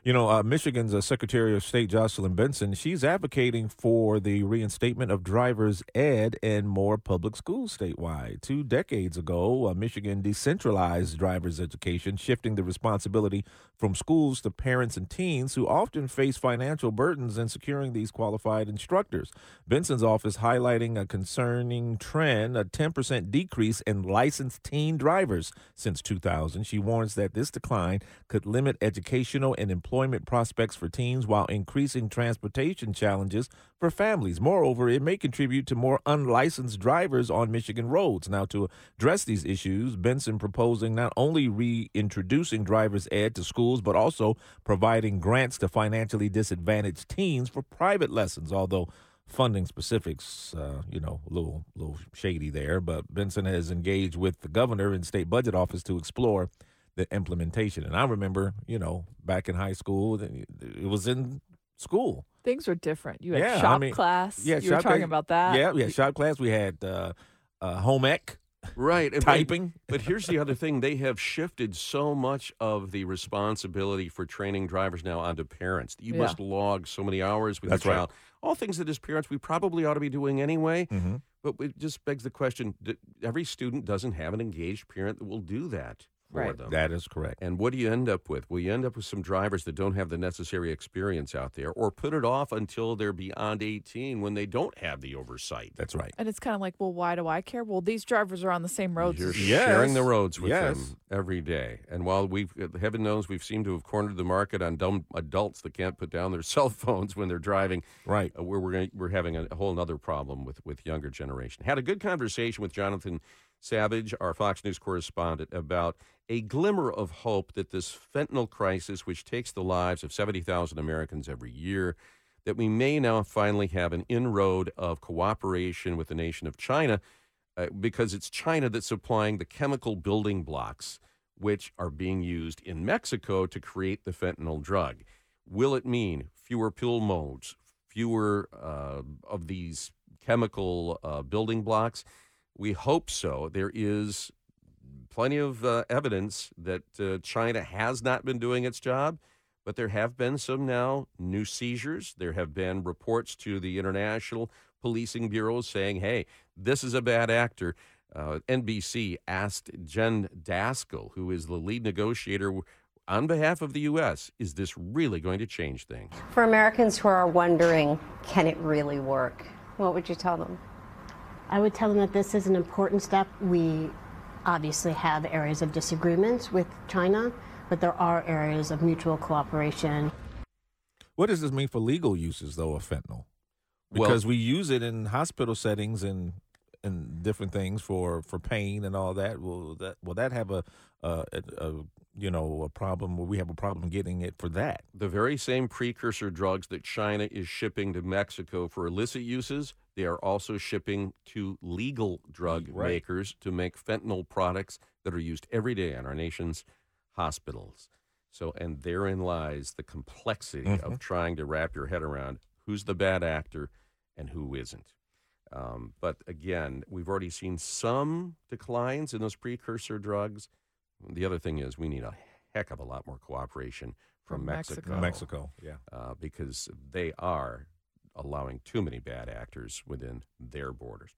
You know, uh, Michigan's uh, Secretary of State Jocelyn Benson, she's advocating for the reinstatement of driver's ed and more public schools statewide. Two decades ago, uh, Michigan decentralized driver's education, shifting the responsibility from schools to parents and teens who often face financial burdens in securing these qualified instructors. Benson's office highlighting a concerning trend, a 10% decrease in licensed teen drivers since 2000. She warns that this decline could limit educational and employment prospects for teens while increasing transportation challenges for families. Moreover, it may contribute to more unlicensed drivers on Michigan roads. Now, to address these issues, Benson proposing not only reintroducing driver's ed to schools, but also providing grants to financially disadvantaged teens for private lessons, although funding specifics, uh, you know, a little, little shady there. But Benson has engaged with the governor and state budget office to explore the implementation. And I remember, you know, back in high school, it was in school. Things were different. You had Yeah, I shop mean, class. Yeah, you were talking class- about that. Yeah, we had shop class. We had uh, uh, home ec, Right. typing. [laughs] But here's the other thing they have shifted so much of the responsibility for training drivers now onto parents. You Yeah. must log so many hours with That's your right. child. All things that as parents we probably ought to be doing anyway. Mm-hmm. But it just begs the question every student doesn't have an engaged parent that will do that for Right. them. That is correct. And what do you end up with? Well, you end up with some drivers that don't have the necessary experience out there or put it off until they're beyond 18 when they don't have the oversight. That's right. And it's kind of like, well, why do I care? Well, these drivers are on the same roads. You're. Yes. sharing the roads with Yes. them every day. And while we've, uh, heaven knows, we've seemed to have cornered the market on dumb adults that can't put down their [laughs] cell phones when they're driving. Right. Uh, we're we're, gonna, we're having a, whole other problem with with younger generation. Had a good conversation with Jonathan Savage, our Fox News correspondent, about a glimmer of hope that this fentanyl crisis, which takes the lives of seventy thousand Americans every year, that we may now finally have an inroad of cooperation with the nation of China, uh, because it's China that's supplying the chemical building blocks which are being used in Mexico to create the fentanyl drug. Will it mean fewer pill modes, fewer uh, of these chemical uh, building blocks? We hope so. There is plenty of uh, evidence that uh, China has not been doing its job, but there have been some now new seizures. There have been reports to the International Policing Bureau saying, hey, this is a bad actor. Uh, NBC asked Jen Daskal, who is the lead negotiator on behalf of the U.S., is this really going to change things? For Americans who are wondering, can it really work? What would you tell them? I would tell them that this is an important step. We obviously have areas of disagreements with China, but there are areas of mutual cooperation. What does this mean for legal uses, though, of fentanyl? Well- Because we use it in hospital settings and and different things for, for pain and all that. Will that will that have a, a, a, a you know a problem? Will we have a problem getting it for that? The very same precursor drugs that China is shipping to Mexico for illicit uses, they are also shipping to legal drug Right. makers to make fentanyl products that are used every day in our nation's hospitals. So, and therein lies the complexity Mhm. of trying to wrap your head around who's the bad actor and who isn't. Um, but again, we've already seen some declines in those precursor drugs. The other thing is, we need a heck of a lot more cooperation from, From Mexico. Mexico, yeah. Uh, because they are allowing too many bad actors within their borders.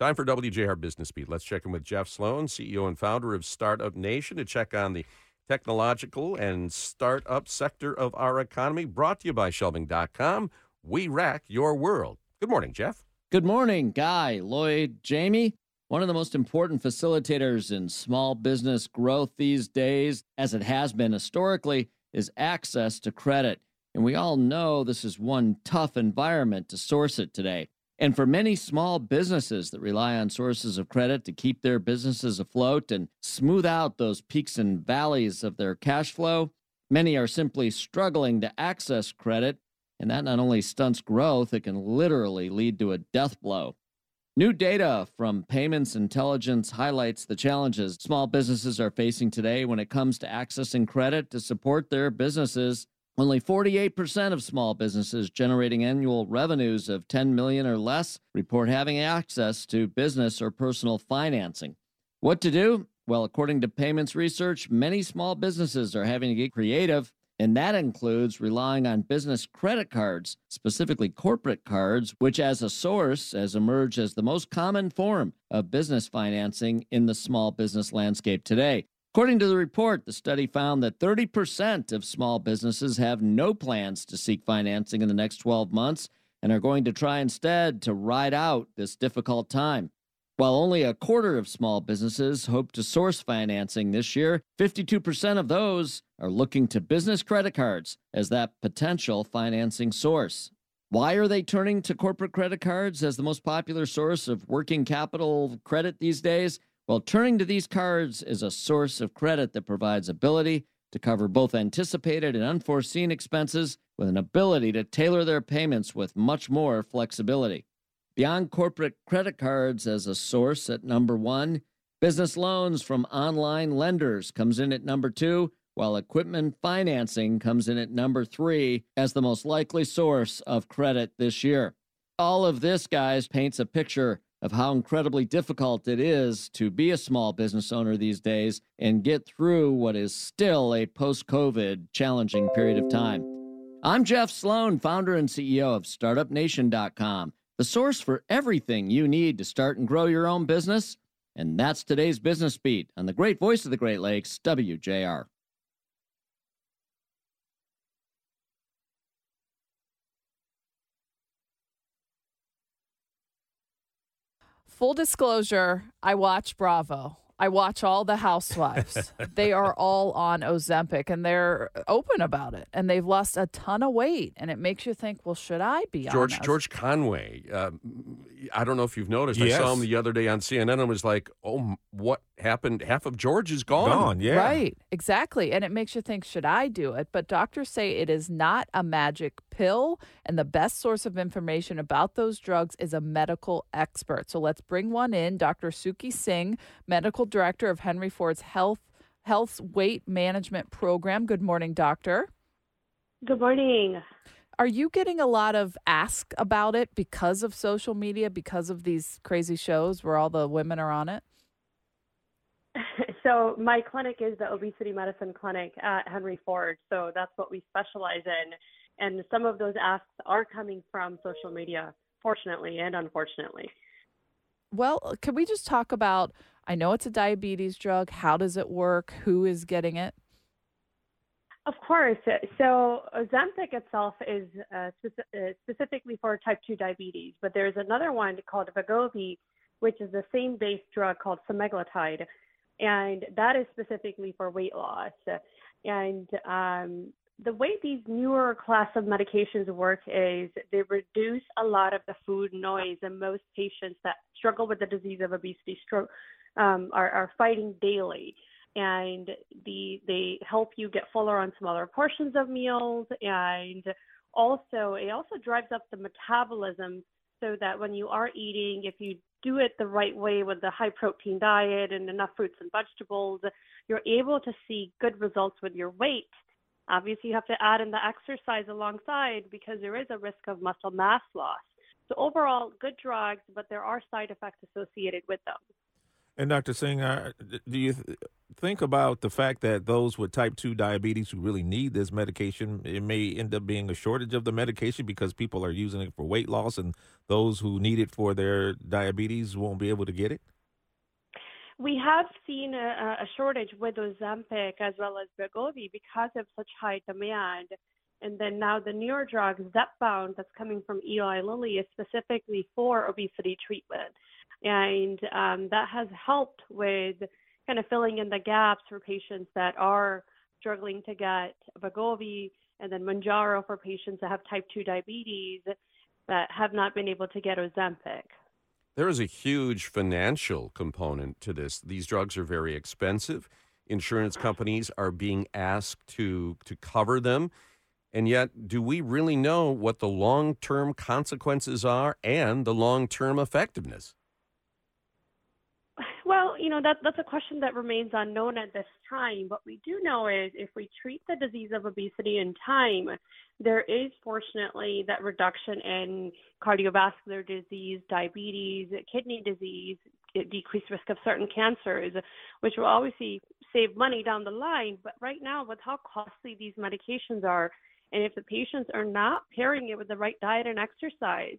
Time for WJR Business Beat. Let's check in with Jeff Sloan, CEO and founder of StartupNation, to check on the technological and startup sector of our economy. Brought to you by Shelving.com. We rack your world. Good morning, Jeff. Good morning, Guy, Lloyd, Jamie. One of the most important facilitators in small business growth these days, as it has been historically, is access to credit. And we all know this is one tough environment to source it today. And for many small businesses that rely on sources of credit to keep their businesses afloat and smooth out those peaks and valleys of their cash flow, many are simply struggling to access credit and that not only stunts growth, it can literally lead to a death blow. New data from Payments Intelligence highlights the challenges small businesses are facing today when it comes to accessing credit to support their businesses. Only 48% of small businesses generating annual revenues of 10 million or less report having access to business or personal financing. What to do? Well, according to payments research, many small businesses are having to get creative and that includes relying on business credit cards, specifically corporate cards, which as a source has emerged as the most common form of business financing in the small business landscape today. According to the report, the study found that 30% of small businesses have no plans to seek financing in the next 12 months and are going to try instead to ride out this difficult time. While only a quarter of small businesses hope to source financing this year, 52% of those are looking to business credit cards as that potential financing source. Why are they turning to corporate credit cards as the most popular source of working capital credit these days? Well, turning to these cards is a source of credit that provides ability to cover both anticipated and unforeseen expenses with an ability to tailor their payments with much more flexibility. Beyond corporate credit cards as a source at number one, business loans from online lenders comes in at number two, while equipment financing comes in at number three as the most likely source of credit this year. All of this, guys, paints a picture of how incredibly difficult it is to be a small business owner these days and get through what is still a post COVID challenging period of time. I'm Jeff Sloan, founder and CEO of StartupNation.com, the source for everything you need to start and grow your own business. And that's today's Business Beat on the great voice of the Great Lakes, WJR. Full disclosure, I watch Bravo. I watch all the housewives. [laughs] they are all on Ozempic and they're open about it. And they've lost a ton of weight. And it makes you think, well, should I be George on George Conway. Uh, I don't know if you've noticed. I saw him the other day on CNN and was like, "Oh, what happened? Half of George is gone." Gone, yeah. Right, exactly. And it makes you think, should I do it? But doctors say it is not a magic pill. And the best source of information about those drugs is a medical expert. So let's bring one in Dr. Suki Singh, medical director of Henry Ford's Health Health's Weight Management Program. Good morning, doctor. Good morning. Are you getting a lot of ask about it because of social media, because of these crazy shows where all the women are on it? [laughs] So my clinic is the obesity medicine clinic at Henry Ford. So that's what we specialize in. And some of those asks are coming from social media, fortunately and unfortunately. Well, can we just talk about? I know it's a diabetes drug. How does it work? Who is getting it? Of course. So Ozempic itself is uh, speci- uh, specifically for type 2 diabetes, but there's another one called Wegovy, which is the same base drug called semaglutide, and that is specifically for weight loss. And um, the way these newer class of medications work is they reduce a lot of the food noise, and most patients that struggle with the disease of obesity stroke um, are, are fighting daily and the they help you get fuller on smaller portions of meals and also it also drives up the metabolism so that when you are eating if you do it the right way with the high protein diet and enough fruits and vegetables you're able to see good results with your weight. Obviously you have to add in the exercise alongside because there is a risk of muscle mass loss. So overall good drugs but there are side effects associated with them And Dr. Singh, do you th- think about the fact that those with type 2 diabetes who really need this medication, it may end up being a shortage of the medication because people are using it for weight loss and those who need it for their diabetes won't be able to get it? We have seen a, a shortage with Ozempic as well as Wegovy because of such high demand. And then now the newer drug Zepbound that's coming from Eli Lilly is specifically for obesity treatment, and um, that has helped with kind of filling in the gaps for patients that are struggling to get Wegovy, and then Mounjaro for patients that have type 2 diabetes that have not been able to get Ozempic. There is a huge financial component to this. These drugs are very expensive. Insurance companies are being asked to to cover them. And yet, do we really know what the long-term consequences are and the long-term effectiveness? You know, that that's a question that remains unknown at this time. What we do know is if we treat the disease of obesity in time, there is fortunately that reduction in cardiovascular disease, diabetes, kidney disease, decreased risk of certain cancers, which will obviously save money down the line. But right now, with how costly these medications are, and if the patients are not pairing it with the right diet and exercise,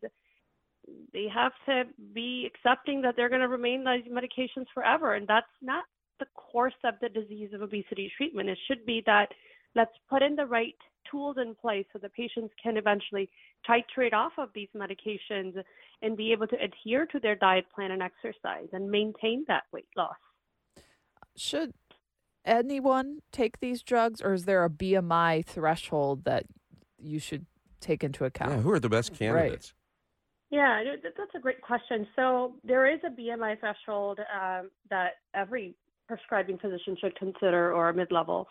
they have to be accepting that they're going to remain on these medications forever. And that's not the course of the disease of obesity treatment. It should be that let's put in the right tools in place so the patients can eventually titrate off of these medications and be able to adhere to their diet plan and exercise and maintain that weight loss. Should anyone take these drugs, or is there a BMI threshold that you should take into account? Yeah, who are the best Right. candidates? Yeah, th- th- that's a great question. So there is a BMI threshold um, that every prescribing physician should consider, or a mid-level.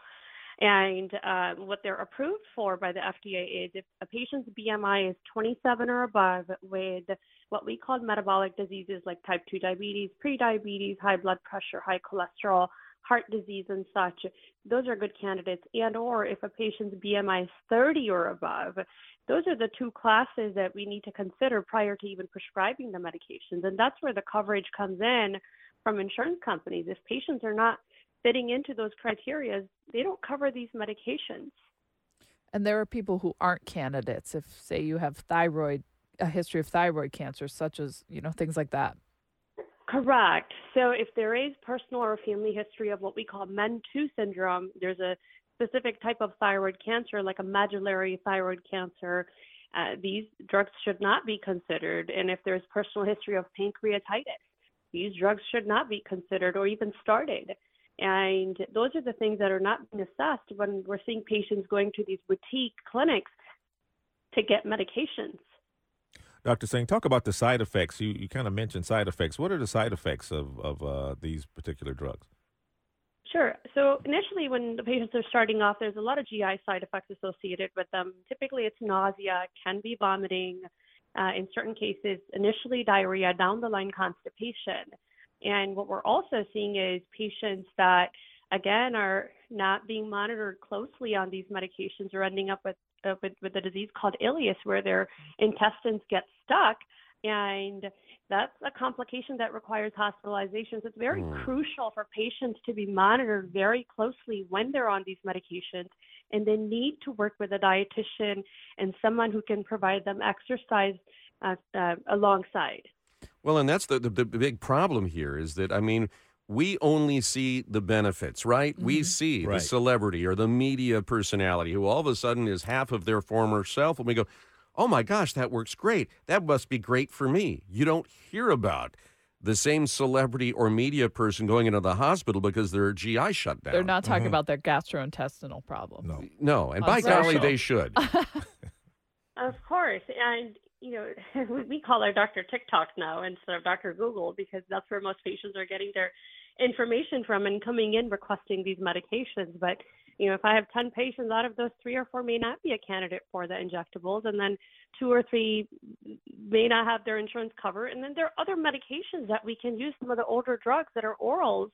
And uh, what they're approved for by the FDA is if a patient's BMI is 27 or above with what we call metabolic diseases like type 2 diabetes, prediabetes, high blood pressure, high cholesterol, heart disease and such, those are good candidates. And or if a patient's BMI is 30 or above, those are the two classes that we need to consider prior to even prescribing the medications. And that's where the coverage comes in from insurance companies. If patients are not fitting into those criteria, they don't cover these medications. And there are people who aren't candidates. If, say, you have thyroid, a history of thyroid cancer, such as you know things like that. Correct. So if there is personal or family history of what we call MEN2 syndrome, there's a specific type of thyroid cancer, like a medullary thyroid cancer. Uh, these drugs should not be considered. And if there's personal history of pancreatitis, these drugs should not be considered or even started. And those are the things that are not being assessed when we're seeing patients going to these boutique clinics to get medications. Dr. Singh, talk about the side effects. You, you kind of mentioned side effects. What are the side effects of, of uh, these particular drugs? Sure. So initially, when the patients are starting off, there's a lot of GI side effects associated with them. Typically, it's nausea, can be vomiting, uh, in certain cases, initially diarrhea, down the line constipation. And what we're also seeing is patients that, again, are not being monitored closely on these medications or ending up with, uh, with, with a disease called ileus, where their intestines get stuck. And that's a complication that requires hospitalization. So it's very mm. crucial for patients to be monitored very closely when they're on these medications and they need to work with a dietitian and someone who can provide them exercise uh, uh, alongside. Well, and that's the, the, the big problem here is that, I mean, we only see the benefits, right? Mm-hmm. We see right. the celebrity or the media personality who all of a sudden is half of their former self, and we go, oh my gosh, that works great. That must be great for me. You don't hear about the same celebrity or media person going into the hospital because their GI shut down. They're not talking mm-hmm. about their gastrointestinal problem. No, no, and by golly, they should. [laughs] of course, and you know, [laughs] we call our doctor TikTok now instead of Doctor Google because that's where most patients are getting their information from and coming in requesting these medications. But you know, if I have 10 patients, out of those three or four may not be a candidate for the injectables, and then two or three may not have their insurance cover. And then there are other medications that we can use, some of the older drugs that are orals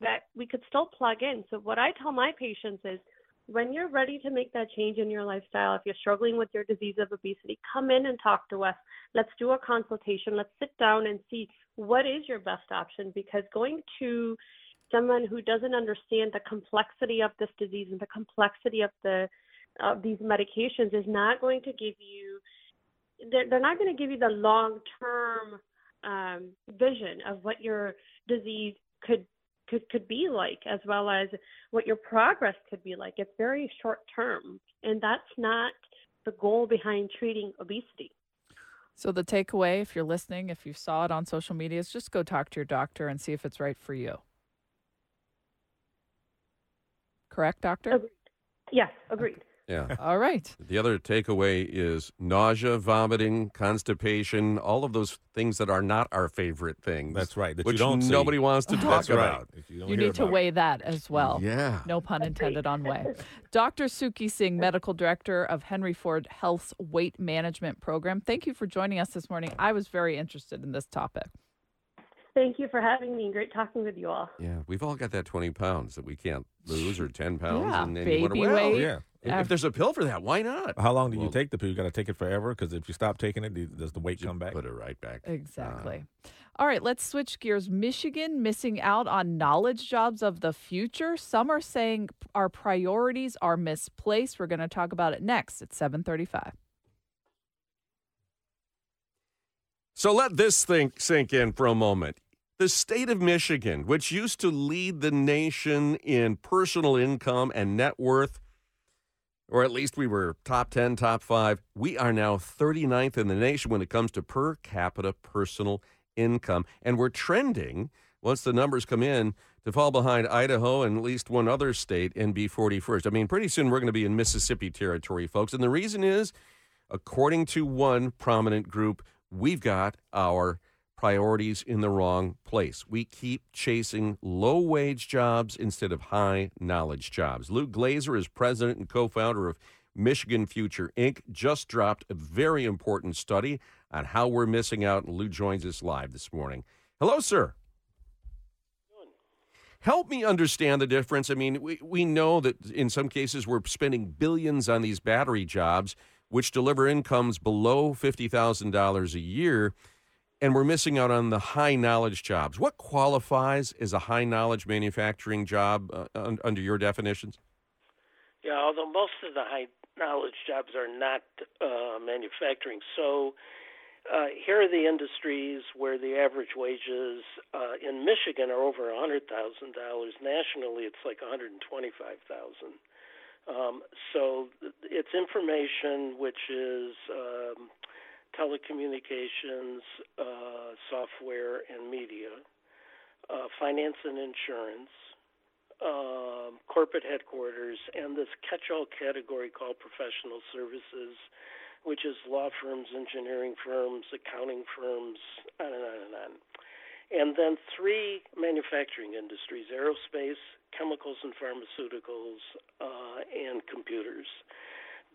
that we could still plug in. So, what I tell my patients is when you're ready to make that change in your lifestyle, if you're struggling with your disease of obesity, come in and talk to us. Let's do a consultation. Let's sit down and see what is your best option because going to someone who doesn't understand the complexity of this disease and the complexity of the of these medications is not going to give you they're, they're not going to give you the long term um, vision of what your disease could could could be like as well as what your progress could be like it's very short term and that's not the goal behind treating obesity so the takeaway if you're listening if you saw it on social media is just go talk to your doctor and see if it's right for you correct, Doctor? Agreed. Yes, agreed. Yeah. [laughs] All right. The other takeaway is nausea, vomiting, constipation, all of those things that are not our favorite things. That's right. That which nobody see. wants to talk That's about. Right. You, you need to weigh that as well. Yeah. No pun intended on weigh. Dr. Suki Singh, Medical Director of Henry Ford Health's Weight Management Program. Thank you for joining us this morning. I was very interested in this topic. Thank you for having me. Great talking with you all. Yeah, we've all got that 20 pounds that we can't lose or 10 pounds. Yeah, and, and baby you wanna, well, weight. Yeah. If, if there's a pill for that, why not? How long do you take the pill? You got to take it forever because if you stop taking it, does the weight you come back? Put it right back. Exactly. Uh-huh. All right, let's switch gears. Michigan missing out on knowledge jobs of the future. Some are saying our priorities are misplaced. We're going to talk about it next at 735. So let this thing sink in for a moment. The state of Michigan, which used to lead the nation in personal income and net worth, or at least we were top 10, top five, we are now 39th in the nation when it comes to per capita personal income. And we're trending, once the numbers come in, to fall behind Idaho and at least one other state and be 41st. I mean, pretty soon we're going to be in Mississippi territory, folks. And the reason is, according to one prominent group, we've got our priorities in the wrong place. We keep chasing low wage jobs instead of high knowledge jobs. Lou Glazer is president and co founder of Michigan Future Inc., just dropped a very important study on how we're missing out. And Lou joins us live this morning. Hello, sir. Help me understand the difference. I mean, we, we know that in some cases we're spending billions on these battery jobs, which deliver incomes below $50,000 a year and we're missing out on the high knowledge jobs. What qualifies as a high knowledge manufacturing job uh, un- under your definitions? Yeah, although most of the high knowledge jobs are not uh, manufacturing, so uh, here are the industries where the average wages uh, in Michigan are over $100,000. Nationally, it's like 125,000. Um, so it's information which is um, telecommunications, uh, software, and media, uh, finance and insurance, um, corporate headquarters, and this catch-all category called professional services which is law firms, engineering firms, accounting firms, on and on and on. And then three manufacturing industries aerospace, chemicals and pharmaceuticals, uh, and computers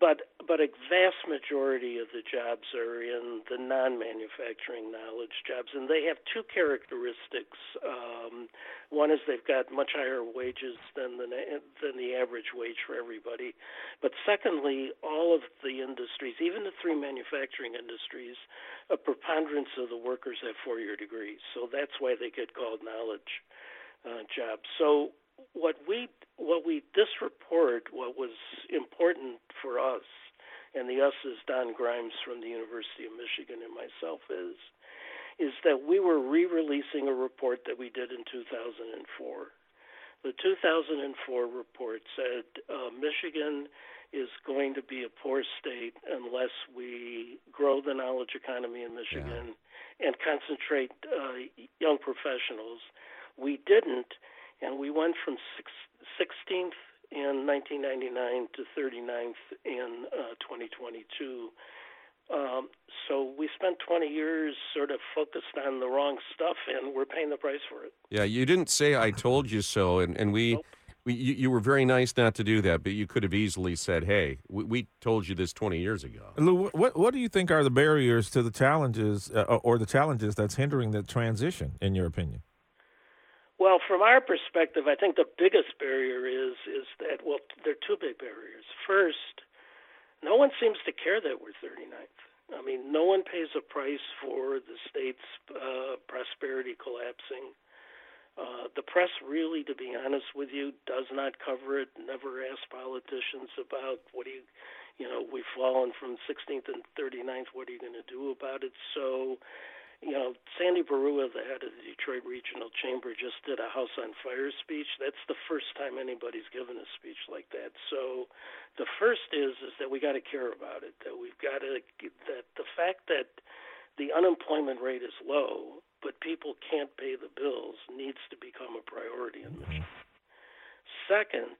but but a vast majority of the jobs are in the non-manufacturing knowledge jobs, and they have two characteristics. Um, one is they've got much higher wages than the than the average wage for everybody, but secondly, all of the industries, even the three manufacturing industries, a preponderance of the workers have four-year degrees, so that's why they get called knowledge uh, jobs. So what we what we this report what was important for us and the us is Don Grimes from the University of Michigan and myself is is that we were re-releasing a report that we did in 2004. The 2004 report said uh, Michigan is going to be a poor state unless we grow the knowledge economy in Michigan yeah. and concentrate uh, young professionals. We didn't, and we went from six, 16th in 1999 to 39th in uh, 2022. Um, so we spent 20 years sort of focused on the wrong stuff, and we're paying the price for it. Yeah, you didn't say "I told you so," and and we. Nope. We, you, you, were very nice not to do that, but you could have easily said, "Hey, we, we told you this 20 years ago." Lou, what what do you think are the barriers to the challenges, uh, or the challenges that's hindering the transition, in your opinion? Well, from our perspective, I think the biggest barrier is is that well, there are two big barriers. First, no one seems to care that we're 39th. I mean, no one pays a price for the state's uh, prosperity collapsing. Uh, the press, really, to be honest with you, does not cover it. Never asks politicians about what do you, you know, we've fallen from 16th and 39th. What are you going to do about it? So you know, Sandy Baruah, the head of the Detroit Regional Chamber, just did a House on Fire speech. That's the first time anybody's given a speech like that. So, the first is is that we got to care about it. That we've got to that the fact that the unemployment rate is low, but people can't pay the bills, needs to become a priority in Michigan. Second,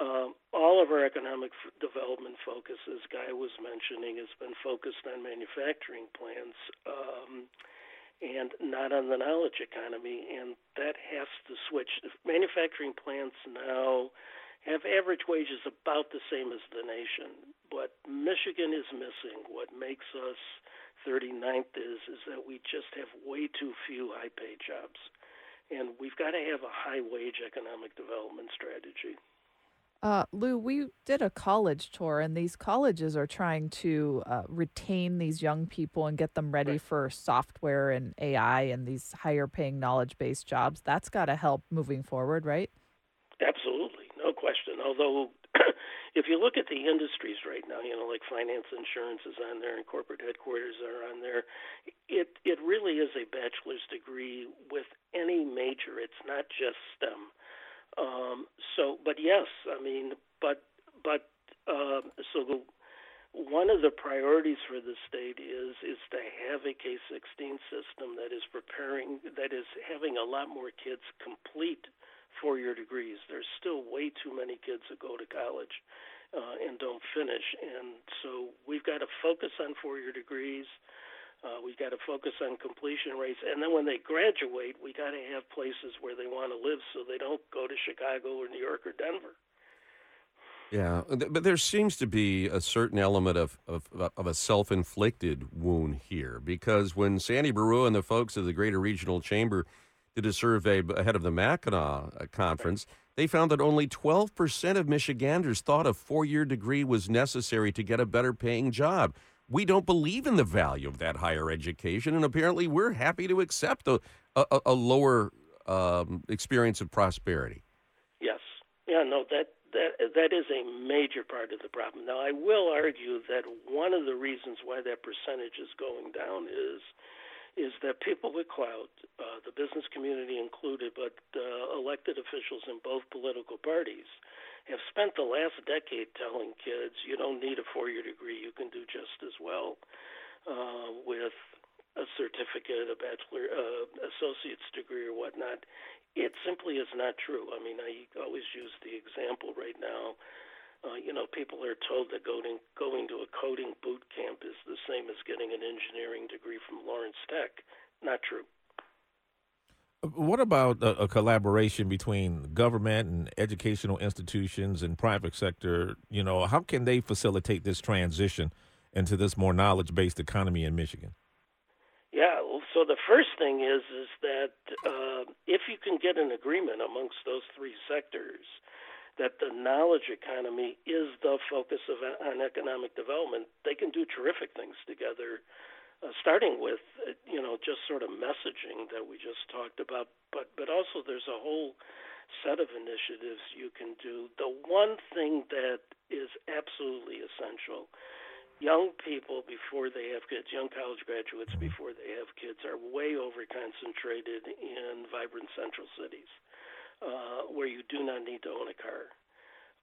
um, all of our economic f- development focus, as Guy was mentioning, has been focused on manufacturing plants um, and not on the knowledge economy, and that has to switch. Manufacturing plants now have average wages about the same as the nation, but Michigan is missing. What makes us 39th is is that we just have way too few high-paid jobs, and we've got to have a high-wage economic development strategy. Uh, Lou, we did a college tour, and these colleges are trying to uh, retain these young people and get them ready right. for software and AI and these higher paying knowledge based jobs. That's got to help moving forward, right? Absolutely, no question. Although, [clears throat] if you look at the industries right now, you know, like finance, insurance is on there, and corporate headquarters are on there. It it really is a bachelor's degree with any major. It's not just STEM. Um, so, but yes, I mean, but but uh, so the one of the priorities for the state is is to have a K-16 system that is preparing that is having a lot more kids complete four-year degrees. There's still way too many kids that go to college uh, and don't finish, and so we've got to focus on four-year degrees. We got to focus on completion rates, and then when they graduate, we got to have places where they want to live, so they don't go to Chicago or New York or Denver. Yeah, but there seems to be a certain element of, of, of a self inflicted wound here because when Sandy Baruah and the folks of the Greater Regional Chamber did a survey ahead of the Mackinac uh, conference, they found that only 12% of Michiganders thought a four year degree was necessary to get a better paying job we don't believe in the value of that higher education, and apparently we're happy to accept a, a, a lower um, experience of prosperity. Yes, yeah, no, that that that is a major part of the problem. Now, I will argue that one of the reasons why that percentage is going down is is that people with clout, uh, the business community included, but uh, elected officials in both political parties, have spent the last decade telling kids you don't need a four-year degree; you can do just as well uh, with a certificate, a bachelor, uh, associate's degree, or whatnot. It simply is not true. I mean, I always use the example right now. Uh, you know, people are told that going going to a coding boot camp is the same as getting an engineering degree from Lawrence Tech. Not true. What about a, a, collaboration between government and educational institutions and private sector? You know, how can they facilitate this transition into this more knowledge-based economy in Michigan? Yeah, so the first thing is is that uh, if you can get an agreement amongst those three sectors that the knowledge economy is the focus of on economic development, they can do terrific things together. Uh, starting with uh, you know just sort of messaging that we just talked about, but but also there's a whole set of initiatives you can do. The one thing that is absolutely essential young people before they have kids, young college graduates before they have kids, are way over concentrated in vibrant central cities uh, where you do not need to own a car.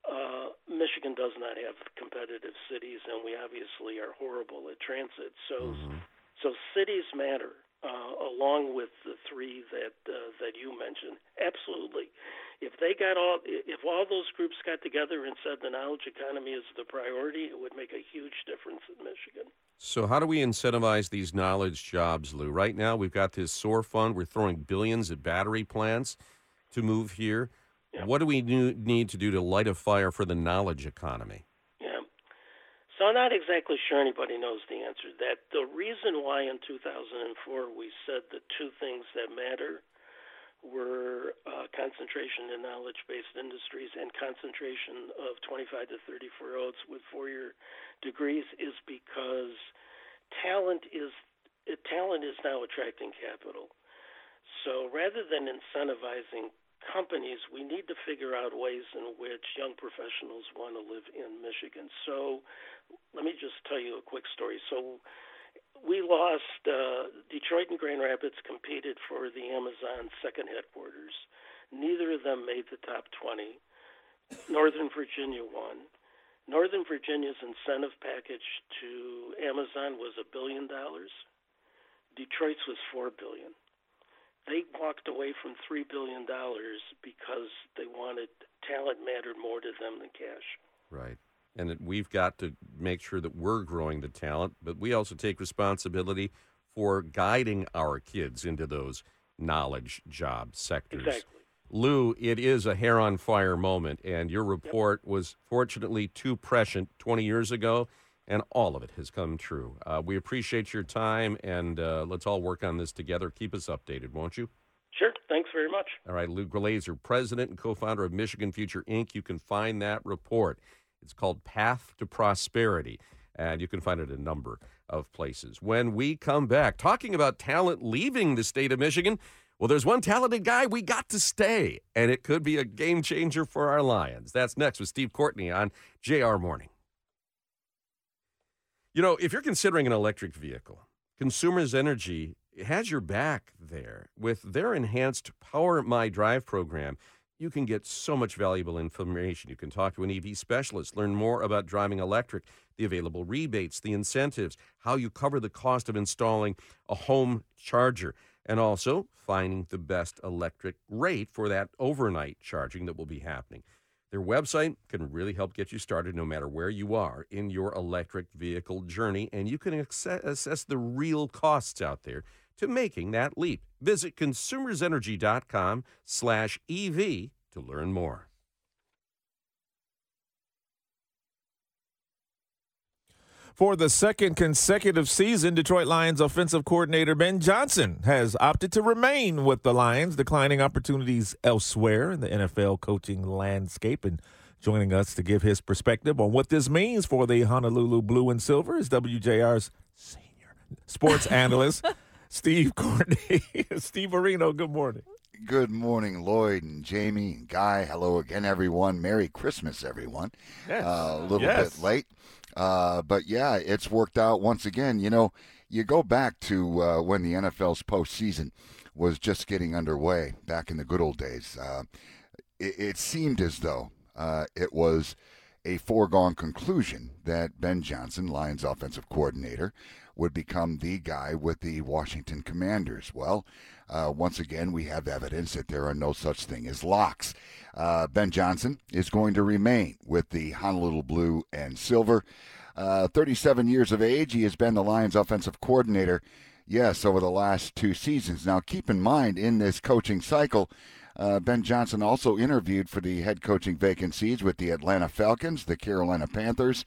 Uh, Michigan does not have competitive cities, and we obviously are horrible at transit. So, mm-hmm. So cities matter uh, along with the three that uh, that you mentioned. Absolutely, if they got all, if all those groups got together and said the knowledge economy is the priority, it would make a huge difference in Michigan. So, how do we incentivize these knowledge jobs, Lou? Right now, we've got this SOAR fund. We're throwing billions at battery plants to move here. What do we need to do to light a fire for the knowledge economy? So I'm not exactly sure anybody knows the answer to that. The reason why in 2004 we said the two things that matter were uh, concentration in knowledge-based industries and concentration of 25 to 34 year olds with four-year degrees is because talent is talent is now attracting capital. So rather than incentivizing companies, we need to figure out ways in which young professionals want to live in Michigan. So let me just tell you a quick story. So we lost, uh, Detroit and Grand Rapids competed for the Amazon second headquarters. Neither of them made the top 20. Northern Virginia won. Northern Virginia's incentive package to Amazon was a billion dollars. Detroit's was four billion they walked away from three billion dollars because they wanted talent mattered more to them than cash. Right. And we've got to make sure that we're growing the talent, but we also take responsibility for guiding our kids into those knowledge job sectors. Exactly. Lou, it is a hair on fire moment, and your report yep. was fortunately too prescient 20 years ago and all of it has come true. Uh, we appreciate your time, and uh, let's all work on this together. Keep us updated, won't you? Sure. Thanks very much. All right, Lou Glazer, president and co-founder of Michigan Future Inc. You can find that report. It's called Path to Prosperity, and you can find it a number of places. When we come back, talking about talent leaving the state of Michigan, well, there's one talented guy we got to stay, and it could be a game changer for our Lions. That's next with Steve Courtney on JR Morning. You know, if you're considering an electric vehicle, Consumers Energy has your back there. With their enhanced Power My Drive program, you can get so much valuable information. You can talk to an EV specialist, learn more about driving electric, the available rebates, the incentives, how you cover the cost of installing a home charger, and also finding the best electric rate for that overnight charging that will be happening. Their website can really help get you started no matter where you are in your electric vehicle journey, and you can assess the real costs out there to making that leap. Visit consumersenergy.com slash EV to learn more. For the second consecutive season, Detroit Lions offensive coordinator Ben Johnson has opted to remain with the Lions, declining opportunities elsewhere in the NFL coaching landscape. And joining us to give his perspective on what this means for the Honolulu Blue and Silver is WJR's senior sports [laughs] analyst, Steve Courtney. [laughs] Steve Areno, good morning. Good morning, Lloyd and Jamie and Guy. Hello again, everyone. Merry Christmas, everyone. Yes. Uh, a little Yes. bit late. Uh, but yeah, it's worked out once again. You know, you go back to uh, when the NFL's postseason was just getting underway back in the good old days. Uh, it, it seemed as though uh, it was a foregone conclusion that Ben Johnson, Lions offensive coordinator, would become the guy with the Washington Commanders. Well, uh, once again, we have evidence that there are no such thing as locks. Uh, ben Johnson is going to remain with the Honolulu Blue and Silver. Uh, 37 years of age, he has been the Lions offensive coordinator, yes, over the last two seasons. Now, keep in mind, in this coaching cycle, uh, Ben Johnson also interviewed for the head coaching vacancies with the Atlanta Falcons, the Carolina Panthers,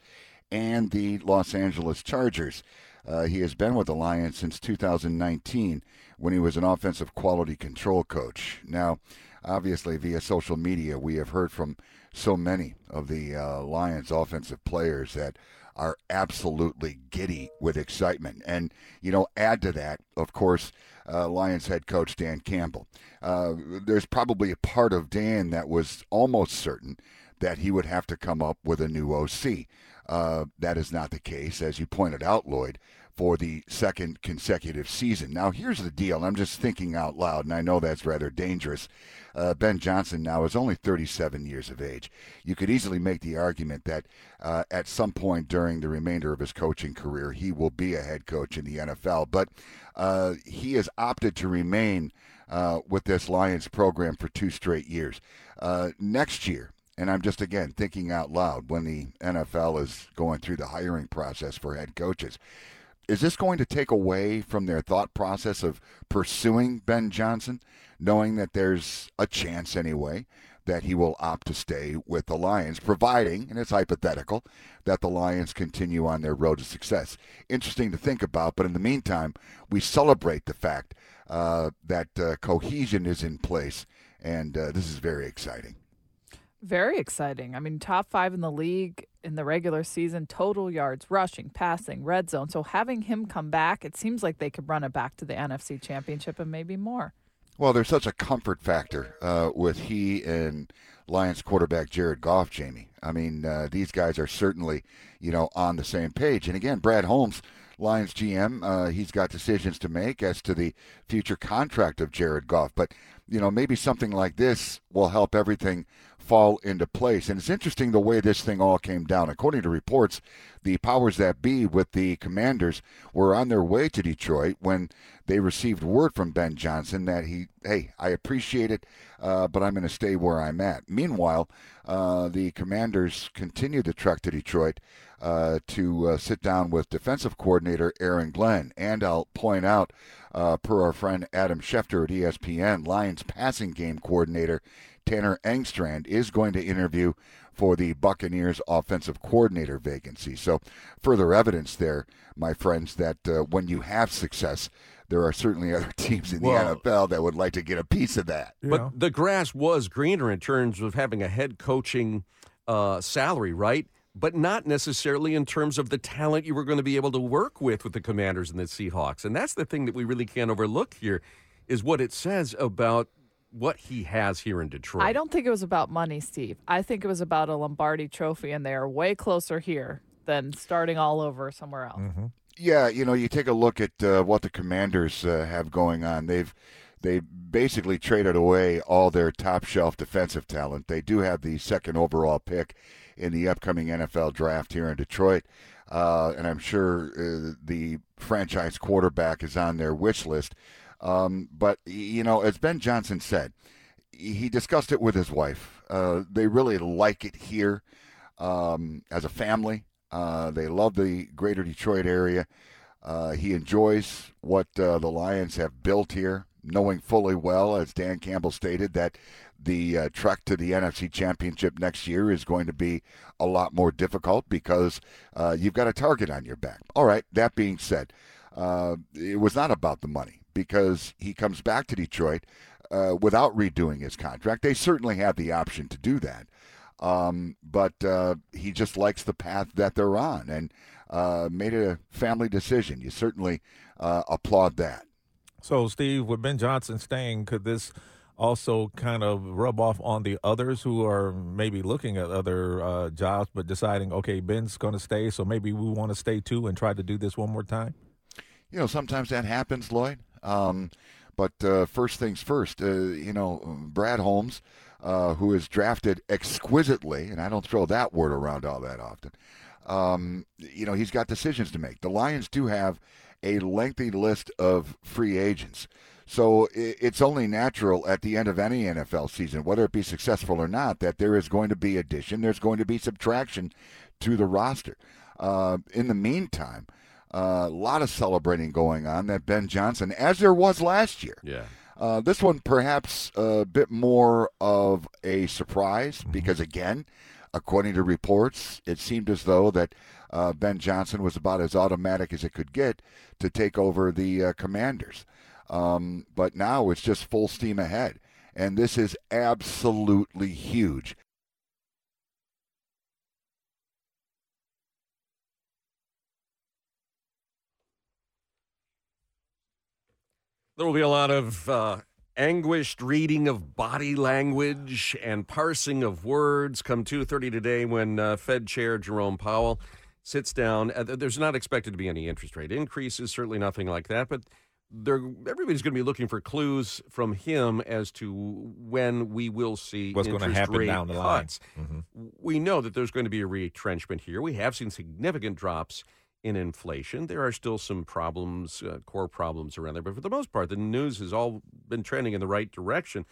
and the Los Angeles Chargers. Uh, he has been with the Lions since 2019 when he was an offensive quality control coach. Now, obviously, via social media, we have heard from so many of the uh, Lions offensive players that are absolutely giddy with excitement. And, you know, add to that, of course, uh, Lions head coach Dan Campbell. Uh, there's probably a part of Dan that was almost certain that he would have to come up with a new OC. Uh, that is not the case, as you pointed out, Lloyd, for the second consecutive season. Now, here's the deal. I'm just thinking out loud, and I know that's rather dangerous. Uh, ben Johnson now is only 37 years of age. You could easily make the argument that uh, at some point during the remainder of his coaching career, he will be a head coach in the NFL. But uh, he has opted to remain uh, with this Lions program for two straight years. Next year, and I'm just again thinking out loud when the NFL is going through the hiring process for head coaches. Is this going to take away from their thought process of pursuing Ben Johnson, knowing that there's a chance anyway that he will opt to stay with the Lions, providing, and it's hypothetical, that the Lions continue on their road to success? Interesting to think about, but in the meantime, we celebrate the fact uh, that uh, cohesion is in place, and uh, this is very exciting. Very exciting. I mean, top five in the league in the regular season, total yards, rushing, passing, red zone. So having him come back, it seems like they could run it back to the NFC Championship and maybe more. Well, there's such a comfort factor uh, with he and Lions quarterback Jared Goff, Jamie. I mean, uh, these guys are certainly, you know, on the same page. And again, Brad Holmes, Lions GM, uh, he's got decisions to make as to the future contract of Jared Goff. But, you know, maybe something like this will help everything fall into place. And it's interesting the way this thing all came down. According to reports, the powers that be with the commanders were on their way to Detroit when they received word from Ben Johnson that he, hey, I appreciate it, uh, but I'm going to stay where I'm at. Meanwhile, uh, the commanders continued the trek to Detroit uh, to uh, sit down with defensive coordinator Aaron Glenn. And I'll point out, uh, per our friend Adam Schefter at ESPN, Lions passing game coordinator Tanner Engstrand is going to interview for the Buccaneers offensive coordinator vacancy. So, further evidence there, my friends, that uh, when you have success, there are certainly other [laughs] teams in the NFL that would like to get a piece of that. But the grass was greener in terms of having a head coaching uh, salary, right? But not necessarily in terms of the talent you were going to be able to work with with the Commanders and the Seahawks. And that's the thing that we really can't overlook here is what it says about what he has here in Detroit. I don't think it was about money, Steve. I think it was about a Lombardi trophy, and they are way closer here than starting all over somewhere else. Yeah, you know, you take a look at uh, what the Commanders uh, have going on. They've they basically traded away all their top shelf defensive talent. They do have the second overall pick in the upcoming NFL draft here in Detroit, uh, and I'm sure uh, the franchise quarterback is on their wish list. Um, but you know, as Ben Johnson said, he discussed it with his wife. Uh, they really like it here um, as a family. Uh, they love the greater Detroit area. Uh, he enjoys what uh, the Lions have built here, knowing fully well, as Dan Campbell stated, that the uh, trek to the NFC Championship next year is going to be a lot more difficult because uh, you've got a target on your back. All right, that being said, it was not about the money because he comes back to Detroit uh, without redoing his contract. They certainly have the option to do that. Um, but uh, he just likes the path that they're on and uh, made a family decision. You certainly uh, applaud that. So, Steve, with Ben Johnson staying, could this also kind of rub off on the others who are maybe looking at other uh, jobs but deciding, okay, Ben's going to stay, so maybe we want to stay too and try to do this one more time? You know, sometimes that happens, Lloyd. Um, but uh, first things first, uh, you know, Brad Holmes, uh, who is drafted exquisitely, and I don't throw that word around all that often. Um, you know, he's got decisions to make. The Lions do have a lengthy list of free agents. So it's only natural at the end of any NFL season, whether it be successful or not, that there is going to be addition, there's going to be subtraction to the roster. Uh, in the meantime, a uh, lot of celebrating going on that Ben Johnson, as there was last year. Yeah. Uh, this one perhaps a bit more of a surprise mm-hmm. because again, according to reports, it seemed as though that uh, Ben Johnson was about as automatic as it could get to take over the uh, Commanders. Um, but now it's just full steam ahead. And this is absolutely huge. There will be a lot of uh, anguished reading of body language and parsing of words come 2.30 today when uh, Fed Chair Jerome Powell sits down. Uh, there's not expected to be any interest rate increases, certainly nothing like that, but everybody's going to be looking for clues from him as to when we will see what's going to happen down the cuts. line. Mm-hmm. We know that there's going to be a retrenchment here. We have seen significant drops in inflation. There are still some problems, uh, core problems around there, but for the most part, the news has all been trending in the right direction.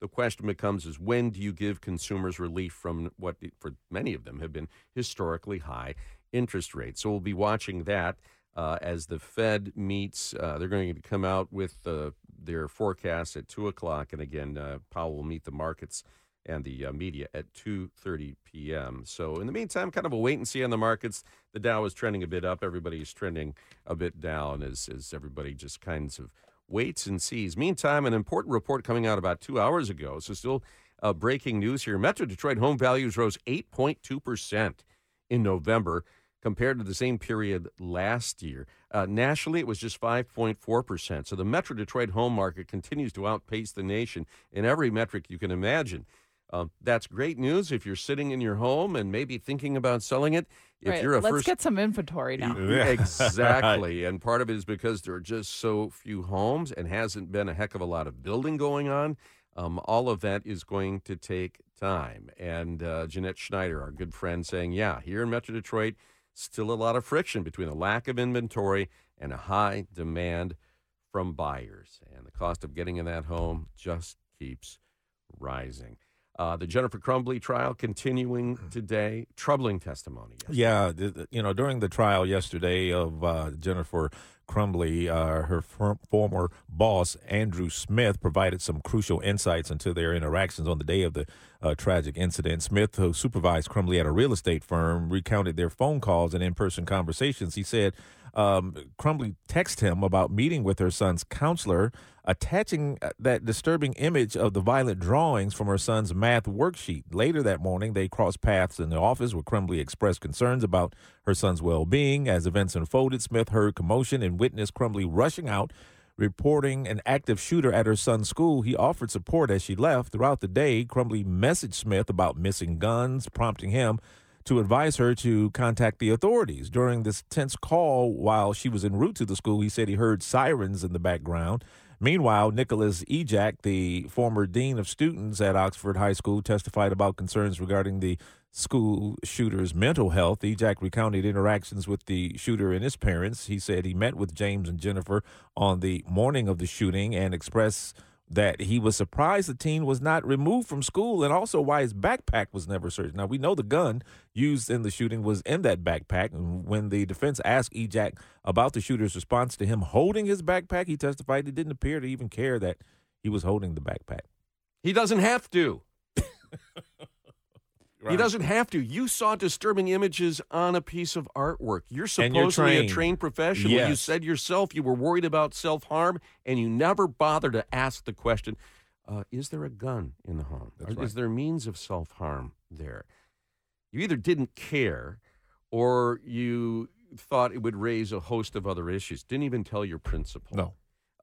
The question becomes is when do you give consumers relief from what for many of them have been historically high interest rates? So we'll be watching that uh, as the Fed meets. Uh, they're going to come out with uh, their forecast at two o'clock, and again, uh, Powell will meet the markets and the uh, media at 2:30 p.m. So in the meantime, kind of a wait and see on the markets. The Dow is trending a bit up. Everybody's trending a bit down as as everybody just kinds of waits and sees. Meantime, an important report coming out about two hours ago. So still uh, breaking news here. Metro Detroit home values rose 8.2 percent in November compared to the same period last year. Uh, nationally, it was just 5.4%. So the Metro Detroit home market continues to outpace the nation in every metric you can imagine. Uh, that's great news if you're sitting in your home and maybe thinking about selling it. If right. you're a Let's first... get some inventory now. [laughs] exactly. and part of it is because there are just so few homes and hasn't been a heck of a lot of building going on. Um, all of that is going to take time. And uh, Jeanette Schneider, our good friend, saying, yeah, here in Metro Detroit, still a lot of friction between a lack of inventory and a high demand from buyers. And the cost of getting in that home just keeps rising. Uh, the Jennifer Crumbley trial continuing mm. today. Troubling testimony. Yesterday. Yeah, you know, during the trial yesterday of uh, Jennifer Crumbley, uh, her former boss, Andrew Smith, provided some crucial insights into their interactions on the day of the uh, tragic incident. Smith, who supervised Crumbley at a real estate firm, recounted their phone calls and in person conversations. He said um, Crumbley texted him about meeting with her son's counselor, attaching uh, that disturbing image of the violent drawings from her son's math worksheet. Later that morning, they crossed paths in the office where Crumbley expressed concerns about her son's well being. As events unfolded, Smith heard commotion and witnessed Crumbley rushing out reporting an active shooter at her son's school. He offered support as she left. Throughout the day, Crumbley messaged Smith about missing guns, prompting him to advise her to contact the authorities. During this tense call while she was en route to the school, he said he heard sirens in the background. Meanwhile, Nicholas Ejak, the former dean of students at Oxford High School, testified about concerns regarding the school shooter's mental health. Ejak recounted interactions with the shooter and his parents. He said he met with James and Jennifer on the morning of the shooting and expressed that he was surprised the teen was not removed from school and also why his backpack was never searched. Now, we know the gun used in the shooting was in that backpack. And when the defense asked Ejak about the shooter's response to him holding his backpack, he testified he didn't appear to even care that he was holding the backpack. He doesn't have to. [laughs] Right. He doesn't have to. You saw disturbing images on a piece of artwork. You're supposedly you're a trained professional. Yes. You said yourself you were worried about self harm, and you never bothered to ask the question uh, Is there a gun in the home? Right. Is there means of self harm there? You either didn't care or you thought it would raise a host of other issues. Didn't even tell your principal. No.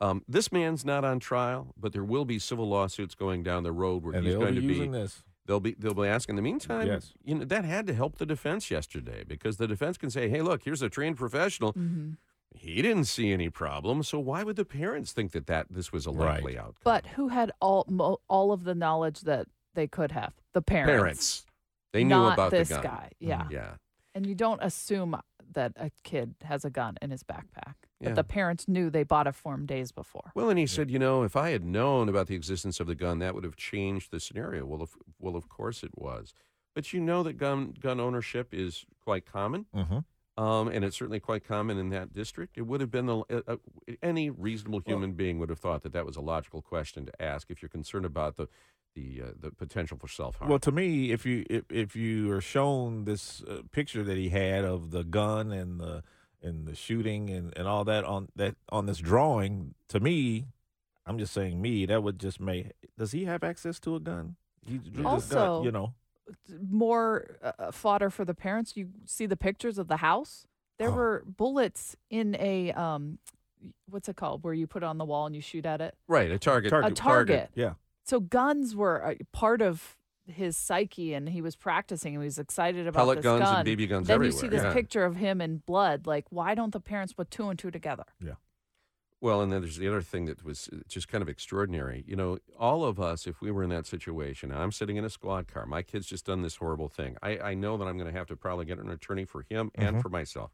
Um, this man's not on trial, but there will be civil lawsuits going down the road where And he's going be to be using this. They'll be they'll be asking. In the meantime, Yes. you know that had to help the defense yesterday because the defense can say, "Hey, look, here's a trained professional. Mm-hmm. He didn't see any problem, so why would the parents think that that this was a likely outcome?" But who had all mo- all of the knowledge that they could have? The parents. Parents, they knew Not about this the gun. guy. Yeah. yeah. And you don't assume that a kid has a gun in his backpack. But Yeah. the parents knew they bought it for him days before. Well, and he said, you know, if I had known about the existence of the gun, that would have changed the scenario. Well, of, well, of course it was. But you know that gun gun ownership is quite common, Mm-hmm. um, and it's certainly quite common in that district. It would have been the, uh, uh, any reasonable human being would have thought that that was a logical question to ask if you're concerned about the the uh, the potential for self harm. Well, to me, if you if, if you are shown this uh, picture that he had of the gun and the and the shooting and, and all that on that on this drawing, to me, I'm just saying me that would just make. Does he have access to a gun? He drew this gun, Also- you know. More uh, fodder for the parents. You see the pictures of the house. There Oh. were bullets in a um, what's it called, where you put it on the wall and you shoot at it. right, a target. A target. Yeah. So guns were a part of his psyche, and he was practicing. He was excited about Pellet this guns and gun. BB guns Then you see this yeah. picture of him in blood. Like, why don't the parents put two and two together? Yeah. Well, and then there's the other thing that was uh, just kind of extraordinary. You know, all of us, if we were in that situation, I'm sitting in a squad car, my kid's just done this horrible thing. I, I know that I'm going to have to probably get an attorney for him and Mhm. for myself.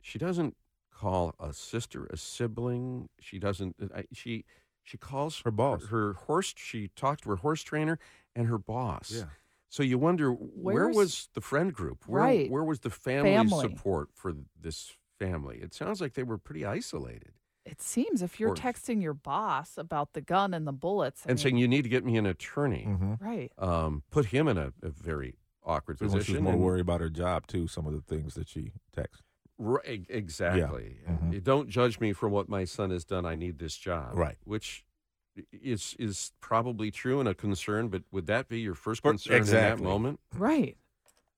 She doesn't call a sister a sibling. She doesn't. uh, I, she she calls Her boss. her, horse. She talked to her horse trainer and her boss. Yeah. So you wonder where was the friend group? Where, Right. Where was the family, Family. support for this family? It sounds like they were pretty isolated. It seems if you're Or- texting your boss about the gun and the bullets, I and saying you need to get me an attorney. Mm-hmm. right. Um, put him in a, a very awkward She was position. more and- worried about her job too. Some of the things that she texts. Right, exactly. Mhm. You Don't judge me for what my son has done. I need this job. Right. Which is is probably true and a concern, but would that be your first For- concern in that moment? Right.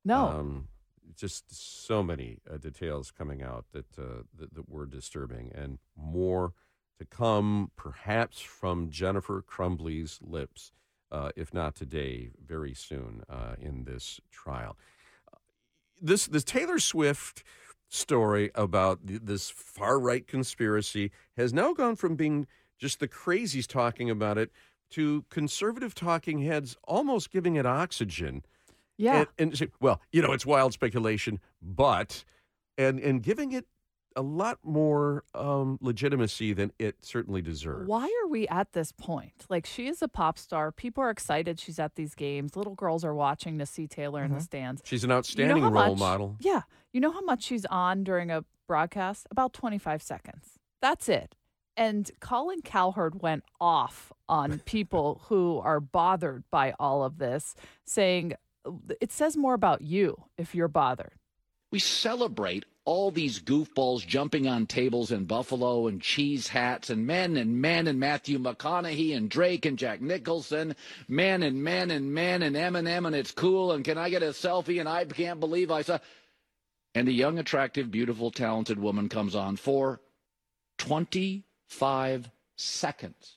No. Um, just so many uh, details coming out that, uh, that that were disturbing, and more to come, perhaps from Jennifer Crumbley's lips, uh, if not today, very soon uh, in this trial. This this Taylor Swift story about th- this far right conspiracy has now gone from being just the crazies talking about it to conservative talking heads almost giving it oxygen yeah. and, and well, you know, it's wild speculation, but and and giving it a lot more um, legitimacy than it certainly deserves. Why are we at this point? Like, she is a pop star. People are excited she's at these games. Little girls are watching to see Taylor in the stands. She's an You know outstanding role much- model. Yeah. You know how much she's on during a broadcast? About 25 seconds. That's it. And Colin Cowherd went off on [laughs] people who are bothered by all of this, saying it says more about you if you're bothered. We celebrate all these goofballs jumping on tables in Buffalo and cheese hats and men and men and Matthew McConaughey and Drake and Jack Nicholson, men and men and men and Eminem and it's cool and can I get a selfie and I can't believe I saw. And a young, attractive, beautiful, talented woman comes on for 25 seconds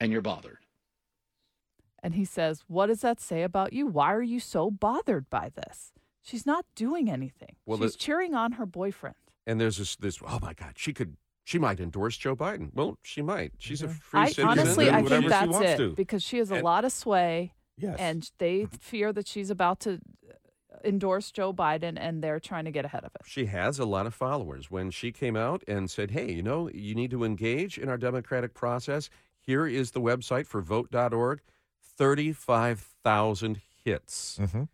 and you're bothered. And he says, What does that say about you? Why are you so bothered by this? She's not doing anything. Well, She's the- cheering on her boyfriend. And there's this this oh my God, she could she might endorse Joe Biden. Well, she might. She's a free I citizen. honestly, I think that's it to. because she has a And- lot of sway, Yes. and they fear that she's about to endorse Joe Biden, and they're trying to get ahead of it. She has a lot of followers. When she came out and said, hey, you know, you need to engage in our democratic process, here is the website for vote.org 35,000 hits Mhm.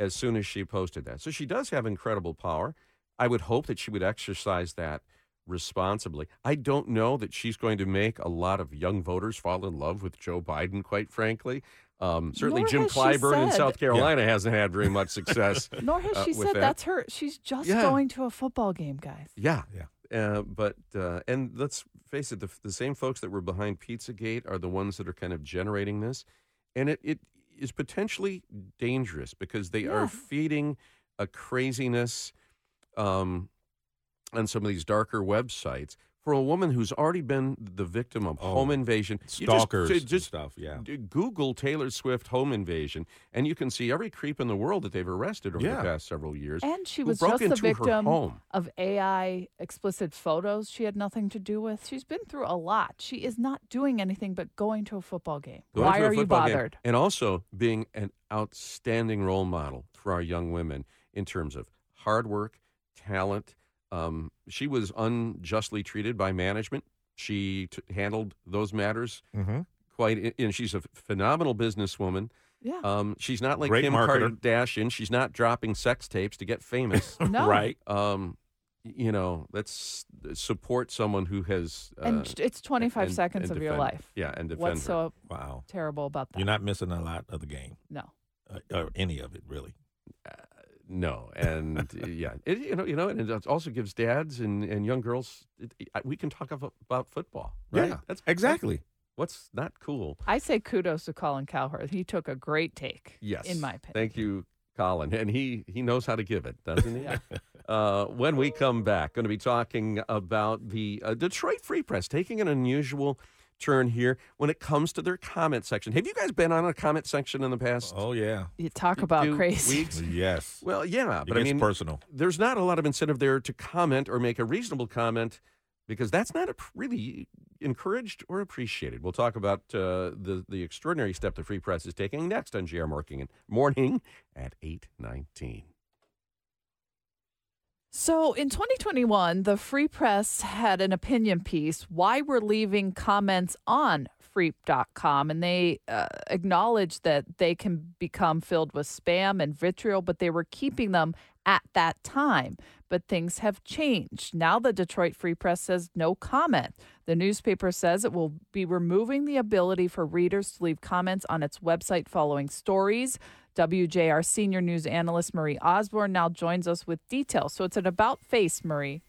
As soon as she posted that. So she does have incredible power. I would hope that she would exercise that responsibly. I don't know that she's going to make a lot of young voters fall in love with Joe Biden, quite frankly. Um, certainly, Nor Jim has she Clyburn in South Carolina hasn't had very much success. [laughs] Nor has uh, she with said that. that's her. She's just Yeah. going to a football game, guys. Yeah, yeah. Uh, but uh, and let's face it, the, the same folks that were behind PizzaGate are the ones that are kind of generating this, and it, it is potentially dangerous because they Yeah. are feeding a craziness um, on some of these darker websites for a woman who's already been the victim of Oh, home invasion. You stalkers just, and just stuff, yeah. d- Google Taylor Swift home invasion, and you can see every creep in the world that they've arrested over Yeah. the past several years. And she was just the victim home. of AI explicit photos she had nothing to do with. She's been through a lot. She is not doing anything but going to a football game. Going Why are you football game, bothered? And also being an outstanding role model for our young women in terms of hard work, talent. Um, she was unjustly treated by management. She t- handled those matters Mm-hmm. quite, and she's a phenomenal businesswoman. Yeah. Um, she's not like Great Kim marketer. Kardashian. She's not dropping sex tapes to get famous. [laughs] No. Right. Um, you know, let's support someone who has. Uh, And it's 25 and- seconds and of your life. Yeah, and defend What's her. so Wow. terrible about that? You're not missing a lot of the game, no. uh, or any of it, really. No, and yeah, it, you know, you know, and it also gives dads and, and young girls. It, it- we can talk about, about football, right? Yeah, that's exactly. What's not cool? I say kudos to Colin Cowherd. He took a great take. Yes, In my opinion. Thank you, Colin, and he he knows how to give it, doesn't he? [laughs] Uh, when we come back, going to be talking about the uh, Detroit Free Press taking an unusual turn here when it comes to their comment section. Have you guys been on a comment section in the past? Oh yeah. You talk about few crazy. weeks? Yes. Well, yeah, It but I mean, personal. There's not a lot of incentive there to comment or make a reasonable comment because that's not a, really encouraged or appreciated. We'll talk about uh, the the extraordinary step the Free Press is taking next on JR Morning Morning at eight nineteen. So in 2021, the Free Press had an opinion piece why we're leaving comments on freep.com and they uh, acknowledged that they can become filled with spam and vitriol but they were keeping them at that time. But things have changed. Now the detroit free press says no comment. The newspaper says it will be removing the ability for readers to leave comments on its website following stories WJR senior news analyst Marie Osborne now joins us with details. So it's an about face, Marie.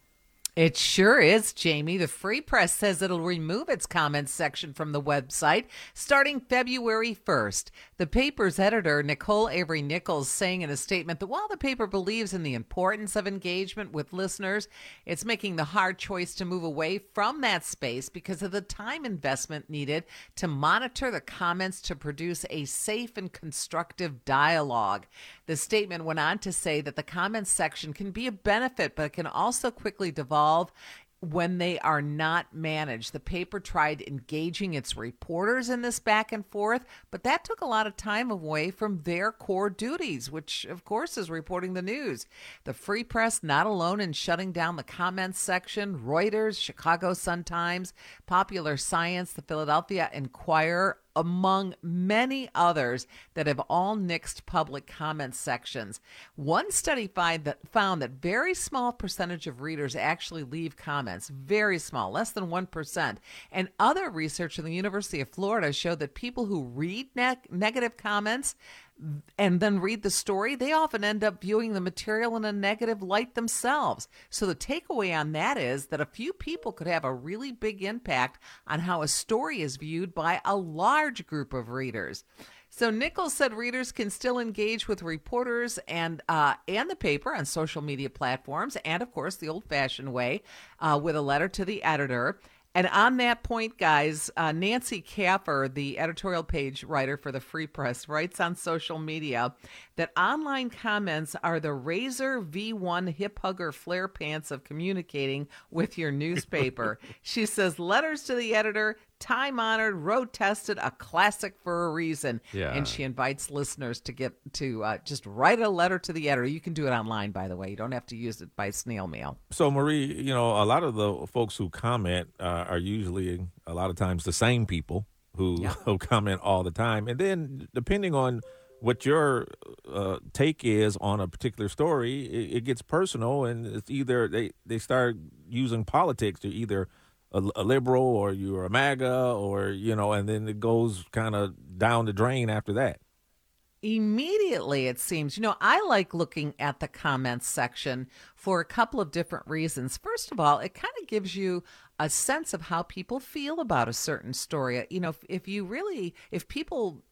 It sure is, Jamie. The Free Press says it'll remove its comments section from the website starting February 1st. The paper's editor, Nicole Avery Nichols, saying in a statement that while the paper believes in the importance of engagement with listeners, it's making the hard choice to move away from that space because of the time investment needed to monitor the comments to produce a safe and constructive dialogue. The statement went on to say that the comments section can be a benefit, but it can also quickly devolve when they are not managed. The paper tried engaging its reporters in this back and forth, but that took a lot of time away from their core duties, which, of course, is reporting the news. The Free Press, not alone in shutting down the comments section, Reuters, Chicago Sun-Times, Popular Science, the Philadelphia Inquirer, among many others that have all nixed public comment sections. One study find that found that very small percentage of readers actually leave comments, very small, less than 1%. And other research in the University of Florida showed that people who read ne- negative comments and then read the story, they often end up viewing the material in a negative light themselves. So the takeaway on that is that a few people could have a really big impact on how a story is viewed by a large group of readers. So Nichols said readers can still engage with reporters and uh, and the paper on social media platforms, and of course the old-fashioned way uh, with a letter to the editor. And on that point, guys, uh, Nancy Kaffer, the editorial page writer for the Free Press, writes on social media that online comments are the Razr V1 hip hugger flare pants of communicating with your [laughs] newspaper. she says letters to the editor, time honored, road tested, a classic for a reason. Yeah. And she invites listeners to get to uh, just write a letter to the editor. You can do it online, by the way. You don't have to use it by snail mail. So, Marie, you know, a lot of the folks who comment uh, are usually a lot of times the same people who, [laughs] who comment all the time. And then, depending on what your uh, take is on a particular story, it, it gets personal, and it's either they, they start using politics to either a, a liberal or you're a MAGA or, you know, and then it goes kind of down the drain after that. Immediately, it seems. You know, I like looking at the comments section for a couple of different reasons. First of all, it kind of gives you a sense of how people feel about a certain story. You know, if, if you really, if people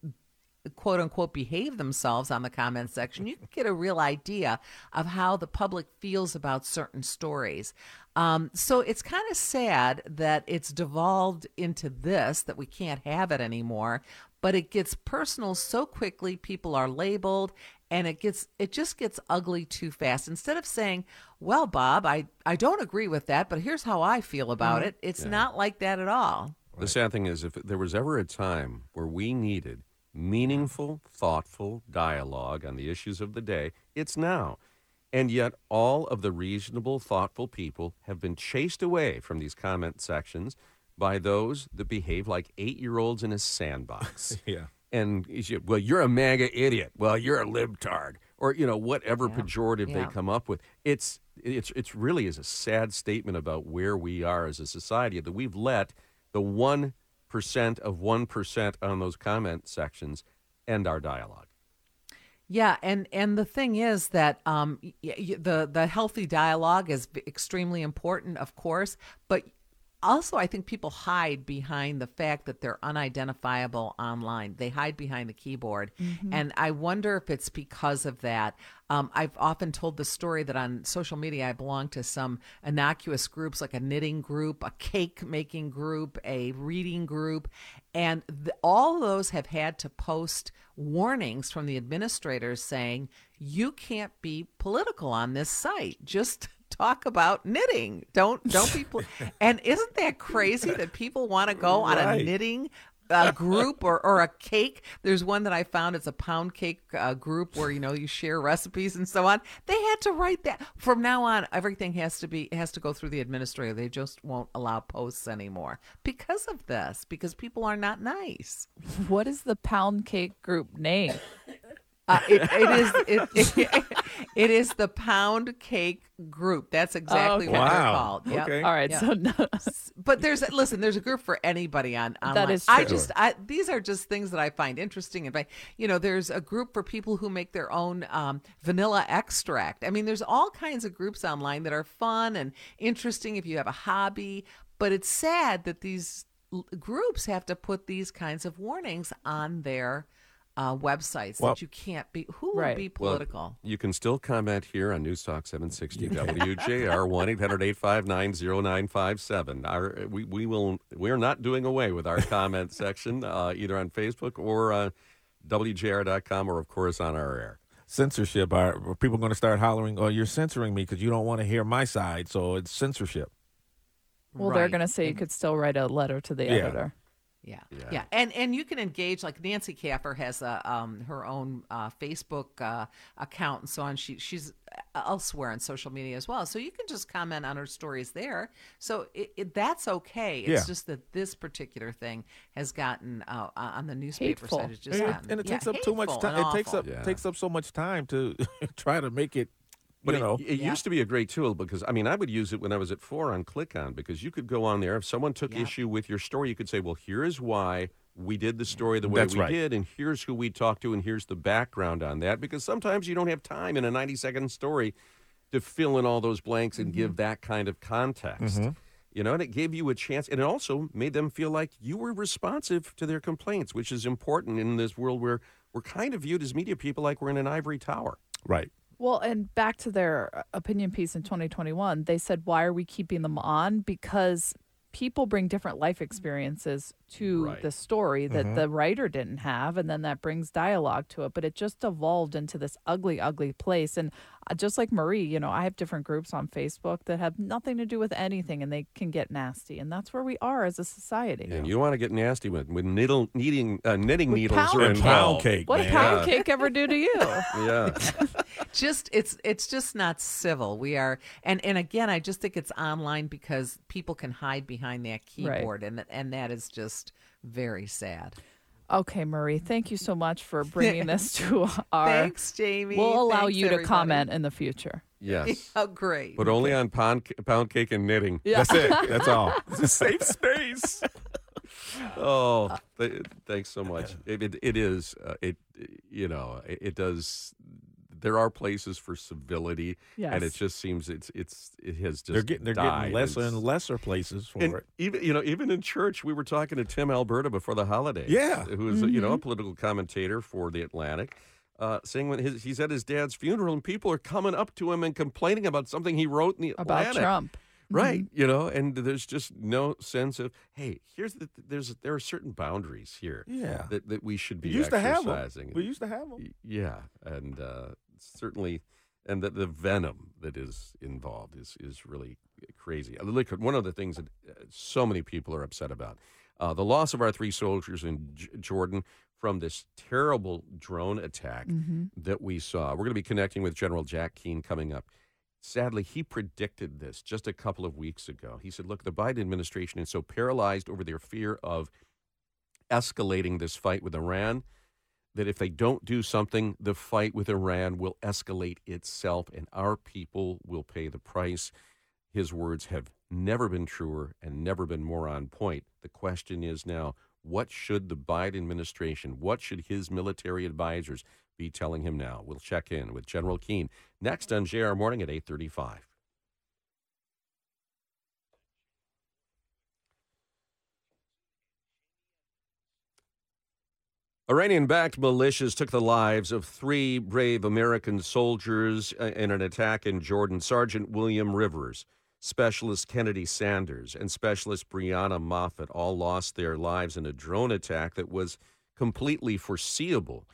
quote unquote behave themselves on the comment section, you can get a real idea of how the public feels about certain stories. Um, so it's kind of sad that it's devolved into this, that we can't have it anymore, but it gets personal so quickly. People are labeled and it gets it just gets ugly too fast instead of saying well bob i i don't agree with that but here's how i feel about Mhm. it it's Yeah. not like that at all The sad thing is, if there was ever a time where we needed meaningful, thoughtful dialogue on the issues of the day, it's now. And yet, all of the reasonable, thoughtful people have been chased away from these comment sections by those that behave like eight year olds in a sandbox. [laughs] yeah. And, well, you're a MAGA idiot. Well, you're a libtard. Or, you know, whatever pejorative Yeah. they come up with. It's, it's, it's really is a sad statement about where we are as a society that we've let the 1% of 1% on those comment sections end our dialogue. Yeah, and and the thing is that um, the the healthy dialogue is extremely important, of course, but also I think people hide behind the fact that they're unidentifiable online. They hide behind the keyboard, Mhm. and I wonder if it's because of that. Um, I've often told the story that on social media I belong to some innocuous groups like a knitting group, a cake making group, a reading group, and the, all of those have had to post warnings from the administrators saying you can't be political on this site. Just talk about knitting. Don't don't be. Pol-. [laughs] and isn't that crazy that people want to go on a knitting? uh group or, or a cake. There's one that I found. It's a pound cake uh, group where you know you share recipes and so on. They had to write that from now on. Everything has to be has to go through the administrator. They just won't allow posts anymore because of this. Because people are not nice. What is the pound cake group name? [laughs] Uh, it, it [laughs] is it, it, [laughs] it is the pound cake group. That's exactly okay. what they're called. Yep. Okay. All right, Yep. so no- but there's listen, there's a group for anybody on online. is I just I, these are just things that I find interesting. And by you know, there's a group for people who make their own um, vanilla extract. I mean, there's all kinds of groups online that are fun and interesting if you have a hobby. But it's sad that these l- groups have to put these kinds of warnings on their uh, websites Well- that you can't be. Who will Right. be Well, political? you can still comment here on News Talk 760 WJR 1 800 859 0957. We we will we're not doing away with our comment [laughs] section uh, either on Facebook or uh, WJR.com or of course on our air. Censorship. Are are people going to start hollering, "Oh, you're censoring me because you don't want to hear my side"? So it's censorship. Well, they're going to say you could still write a letter to the Yeah. editor. Yeah. Yeah. yeah, and and you can engage like Nancy Kaffer has a um her own uh, Facebook uh, account and so on. She she's elsewhere on social media as well, so you can just comment on her stories there. So it, it, that's okay. It's Yeah. just that this particular thing has gotten uh, on the newspaper Hateful. side. It's just and, it- gotten, and it yeah, takes up too much time. It takes up Yeah. takes up so much time to [laughs] try to make it. But you it- know, it, used to be a great tool because I mean I would use it when I was at four on Click On because you could go on there if someone took issue with your story, you could say, well, here is why we did the story the way That's we right. did, and here's who we talked to, and here's the background on that. Because sometimes you don't have time in a 90 second story to fill in all those blanks and give that kind of context. Mhm. You know, and it gave you a chance, and it also made them feel like you were responsive to their complaints, which is important in this world where we're kind of viewed as media people like we're in an ivory tower. right? Well, and back to their uh, opinion piece in 2021, they said, why are we keeping them on? Because people bring different life experiences to Right. the story that Mhm. the writer didn't have. And then that brings dialogue to it. But it just evolved into this ugly, ugly place. And uh, just like Marie, you know, I have different groups on Facebook that have nothing to do with anything and they can get nasty. And that's where we are as a society. And you want to get nasty with when needle, kneading, uh, knitting With needles pound are cake. involved. cake, What man. did pound Yeah. cake ever do to you? [laughs] Yeah. [laughs] just it's it's just not civil we are and and again i just think it's online because people can hide behind that keyboard and and that is just very sad Okay, Marie, thank you so much for bringing this [laughs] to our. Thanks, Jamie. We'll allow Thanks, you to everybody. comment in the future. Yes. [laughs] oh great But only on pound, pound cake and knitting. Yeah. That's it. [laughs] That's all. It's a safe space. oh, th- thanks so much. It, it, it is. Uh, it you know it, it does. There are places for civility, and it just seems it's it's it has just They're getting they're died. getting lesser It's- and lesser places for and it. even you know, even in church, we were talking to Tim Alberta before the holidays. Yeah. who is you know a Mhm. political commentator for the Atlantic, uh, saying when his, he's at his dad's funeral and people are coming up to him and complaining about something he wrote in the About Atlantic. Trump. Right, you know, and there's just no sense of hey, here's the there's there are certain boundaries here, Yeah. that, that we should be We used to have 'em. exercising. We used to have 'em. Y- Yeah, and uh, certainly, and the, the venom that is involved is is really crazy. One of the things that uh, so many people are upset about uh, the loss of our three soldiers in J- Jordan from this terrible drone attack Mhm. that we saw. We're going to be connecting with General Jack Keane coming up. Sadly, he predicted this just a couple of weeks ago. He said, Look, the Biden administration is so paralyzed over their fear of escalating this fight with Iran that if they don't do something, the fight with Iran will escalate itself and our people will pay the price. His words have never been truer and never been more on point. The question is now what should the Biden administration, what should his military advisors be telling him now? We'll check in with General Keane next on JR Morning at 835. Iranian backed militias took the lives of three brave American soldiers uh, in an attack in Jordan. Sergeant William Rivers, Specialist Kennedy Sanders, and Specialist Breonna Moffett all lost their lives in a drone attack that was completely foreseeable.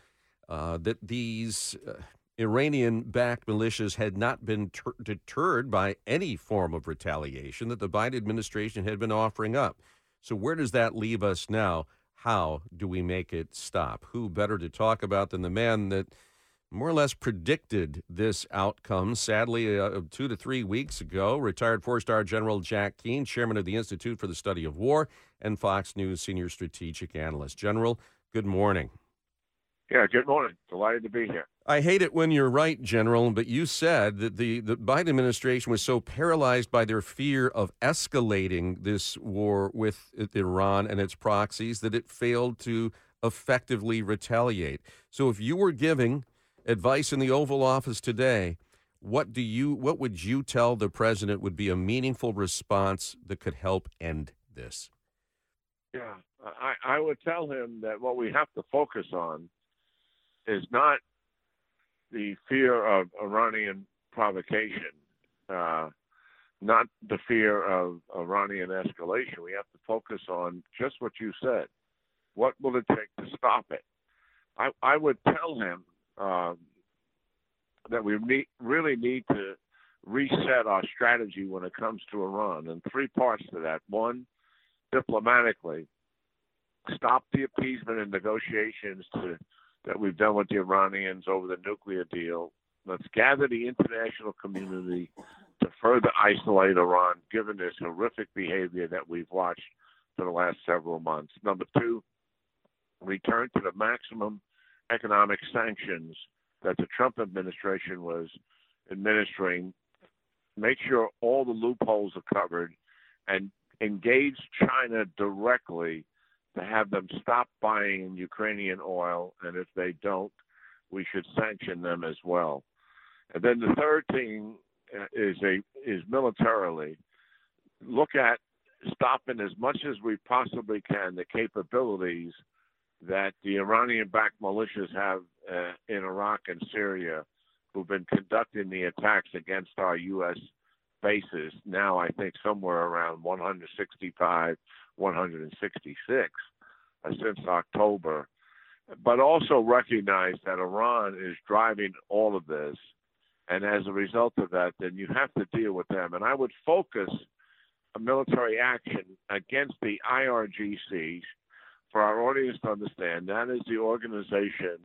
Uh, that these uh, Iranian backed militias had not been ter- deterred by any form of retaliation that the Biden administration had been offering up. So, where does that leave us now? How do we make it stop? Who better to talk about than the man that more or less predicted this outcome? Sadly, uh, two to three weeks ago, retired four star General Jack Keane, chairman of the Institute for the Study of War and Fox News senior strategic analyst. General, good morning. Yeah, good morning. Delighted to be here. I hate it when you're right, General, but you said that the, the Biden administration was so paralyzed by their fear of escalating this war with Iran and its proxies that it failed to effectively retaliate. So if you were giving advice in the Oval Office today, what do you what would you tell the president would be a meaningful response that could help end this? Yeah, I, I would tell him that what we have to focus on is not the fear of Iranian provocation, uh, not the fear of Iranian escalation. We have to focus on just what you said. What will it take to stop it? I, I would tell him um, that we need, really need to reset our strategy when it comes to Iran, and three parts to that. One, diplomatically, stop the appeasement and negotiations to, that we've done with the Iranians over the nuclear deal. Let's gather the international community to further isolate Iran, given this horrific behavior that we've watched for the last several months. Number two, return to the maximum economic sanctions that the Trump administration was administering. Make sure all the loopholes are covered and engage China directly to have them stop buying Iranian oil. And if they don't, we should sanction them as well. And then the third thing uh, is a is militarily look at stopping as much as we possibly can the capabilities that the Iranian-backed militias have uh, in Iraq and Syria, who've been conducting the attacks against our U.S. bases. Now, I think somewhere around 165, 166 uh, since October. But also recognize that Iran is driving all of this, and as a result of that, then you have to deal with them. And I would focus a military action against the IRGC for our audience to understand. That is the organization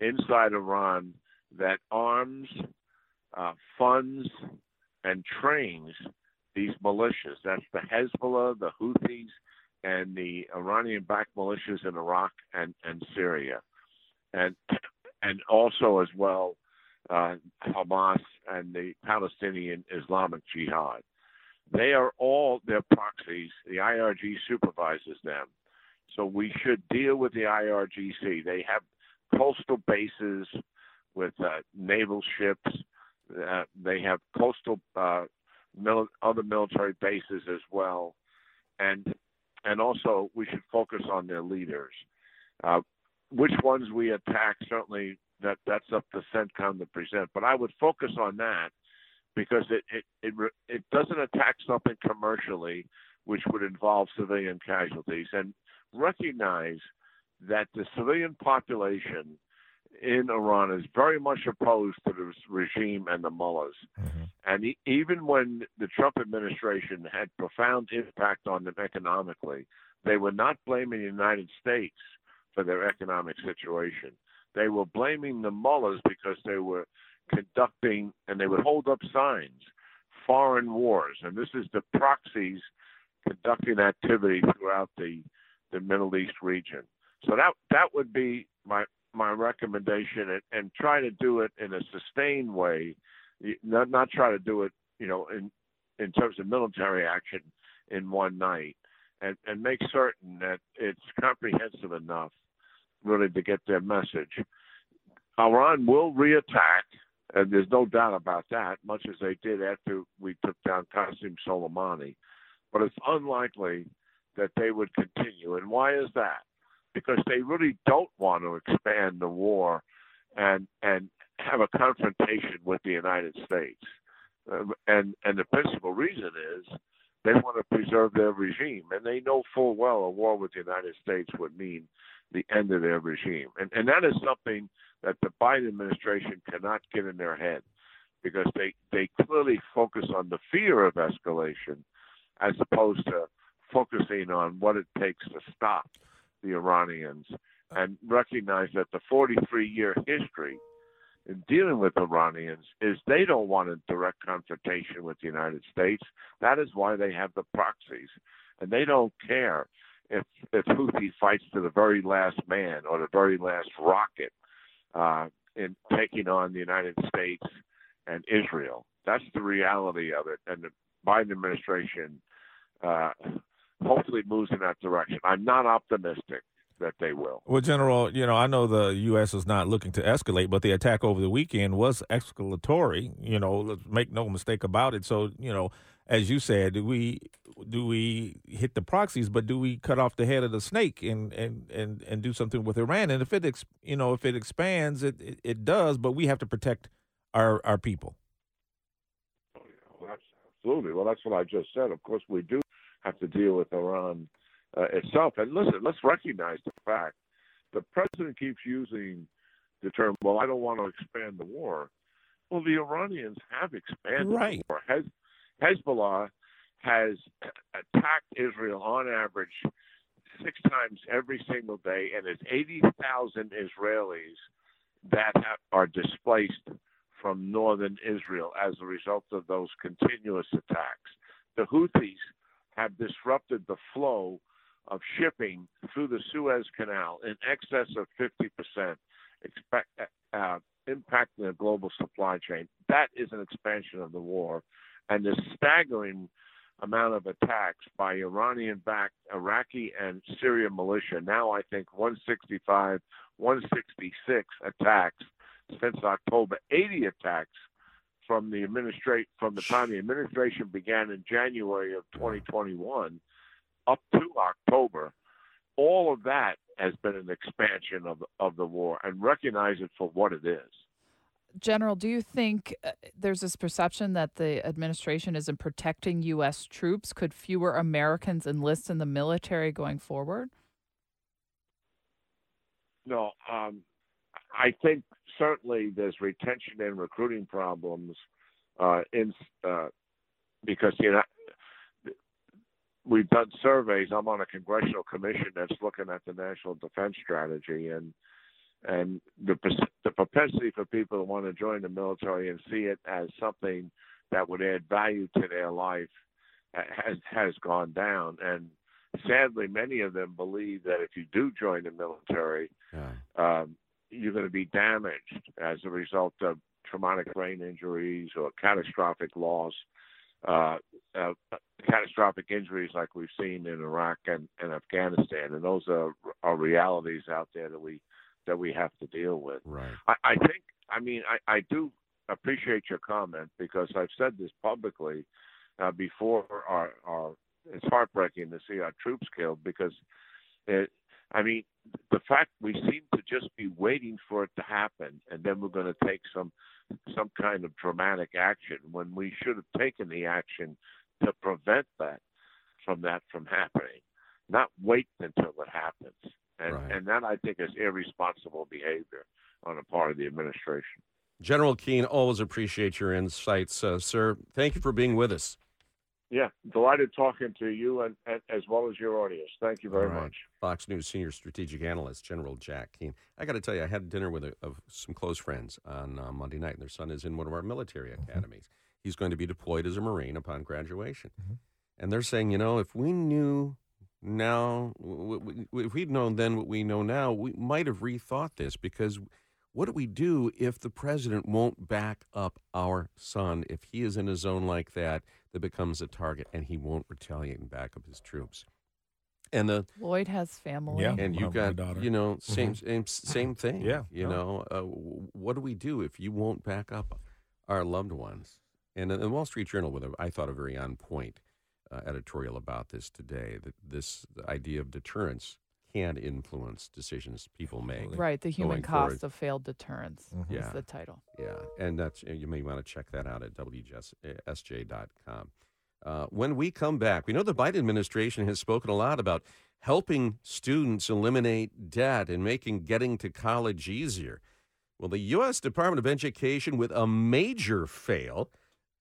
inside Iran that arms, uh, funds, and trains these militias. That's the Hezbollah, the Houthis, and the Iranian-backed militias in Iraq and, and Syria, and and also as well uh, Hamas and the Palestinian Islamic Jihad. They are all their proxies. The IRG supervises them, so we should deal with the IRGC. They have coastal bases with uh, naval ships. Uh, they have coastal uh, mil- other military bases as well, and and also we should focus on their leaders. Uh, which ones we attack certainly that that's up to CENTCOM to present, but I would focus on that because it it it, it doesn't attack something commercially, which would involve civilian casualties, and recognize that the civilian population in Iran is very much opposed to the regime and the mullahs. Mm-hmm. And e- even when the Trump administration had profound impact on them economically, they were not blaming the United States for their economic situation. They were blaming the mullahs because they were conducting, and they would hold up signs, foreign wars. And this is the proxies conducting activity throughout the, the Middle East region. So that that would be my my recommendation, and, and try to do it in a sustained way, not not try to do it, you know, in in terms of military action in one night, and and make certain that it's comprehensive enough, really, to get their message. Iran will reattack, and there's no doubt about that, much as they did after we took down Qasem Soleimani. But it's unlikely that they would continue. And why is that? Because they really don't want to expand the war and and have a confrontation with the United States. Uh, and and the principal reason is they want to preserve their regime, and they know full well a war with the United States would mean the end of their regime. And and that is something that the Biden administration cannot get in their head because they, they clearly focus on the fear of escalation as opposed to focusing on what it takes to stop the Iranians and recognize that the 43 year history in dealing with Iranians is they don't want a direct confrontation with the United States. That is why they have the proxies. And they don't care if, if Houthi fights to the very last man or the very last rocket uh, in taking on the United States and Israel. That's the reality of it, and the Biden administration uh, hopefully moves in that direction. I'm not optimistic that they will. Well, General, you know, I know the U.S. is not looking to escalate, but the attack over the weekend was escalatory. You know, let's make no mistake about it. So, you know, as you said, do we do we hit the proxies, but do we cut off the head of the snake and and and, and do something with Iran? And if it ex, you know if it expands, it, it, it does, but we have to protect our our people. Oh, yeah. well, absolutely. Well, that's what I just said. Of course, we do have to deal with Iran uh, itself. And listen, let's recognize the fact the president keeps using the term, "Well, I don't want to expand the war." Well, the Iranians have expanded right. the war. Has Hezbollah has attacked Israel on average six times every single day, and it's 80,000 Israelis that have, are displaced from northern Israel as a result of those continuous attacks. The Houthis have disrupted the flow of shipping through the Suez Canal in excess of 50%, expect, uh, impacting the global supply chain. That is an expansion of the war and the staggering amount of attacks by Iranian backed Iraqi and Syrian militia. Now, I think 165, 166 attacks since October, 80 attacks from the administration from the time the administration began in January of 2021 up to October. All of that has been an expansion of of the war, and recognize it for what it is. General, do you think uh, there's this perception that the administration isn't protecting U.S. troops? Could fewer Americans enlist in the military going forward? No, um, I think certainly there's retention and recruiting problems uh, in uh, because you know we've done surveys. I'm on a congressional commission that's looking at the national defense strategy, and and the the propensity for people to want to join the military and see it as something that would add value to their life has has gone down and sadly many of them believe that if you do join the military yeah. um, you're going to be damaged as a result of traumatic brain injuries or catastrophic loss uh, uh, catastrophic injuries like we've seen in Iraq and, and Afghanistan and those are, are realities out there that we that we have to deal with. Right. I, I think I mean, I, I do appreciate your comment because I've said this publicly uh, before. Our, our, it's heartbreaking to see our troops killed because, it, I mean, the fact we seem to just be waiting for it to happen, and then we're going to take some some kind of dramatic action when we should have taken the action to prevent that from that from happening, not wait until it happens. And Right. and that I think is irresponsible behavior on the part of the administration. General Keane, always appreciate your insights, uh, sir. Thank you for being with us. Yeah, delighted talking to you and, and as well as your audience. Thank you very All right. much. Fox News senior strategic analyst, General Jack Keane. I got to tell you, I had dinner with a, of some close friends on uh, Monday night, and their son is in one of our military academies. He's going to be deployed as a Marine upon graduation. And they're saying, you know, if we knew now, w- w- w- if we'd known then what we know now, we might have rethought this because what do we do if the president won't back up our son if he is in a zone like that that becomes a target and he won't retaliate and back up his troops? And the Lloyd has family. yeah, and you've got daughter. you know same Mhm. same same thing. Yeah, you no. know uh, what do we do if you won't back up our loved ones? And uh, the Wall Street Journal, with a, I thought a very on point uh, editorial about this today, that this idea of deterrence can influence decisions people make. Right, the human cost forward. of failed deterrence Mhm. is Yeah. the title. Yeah, and that's you may want to check that out at wsj.com. Uh, when we come back, we know the Biden administration has spoken a lot about helping students eliminate debt and making getting to college easier. Well, the U.S. Department of Education with a major fail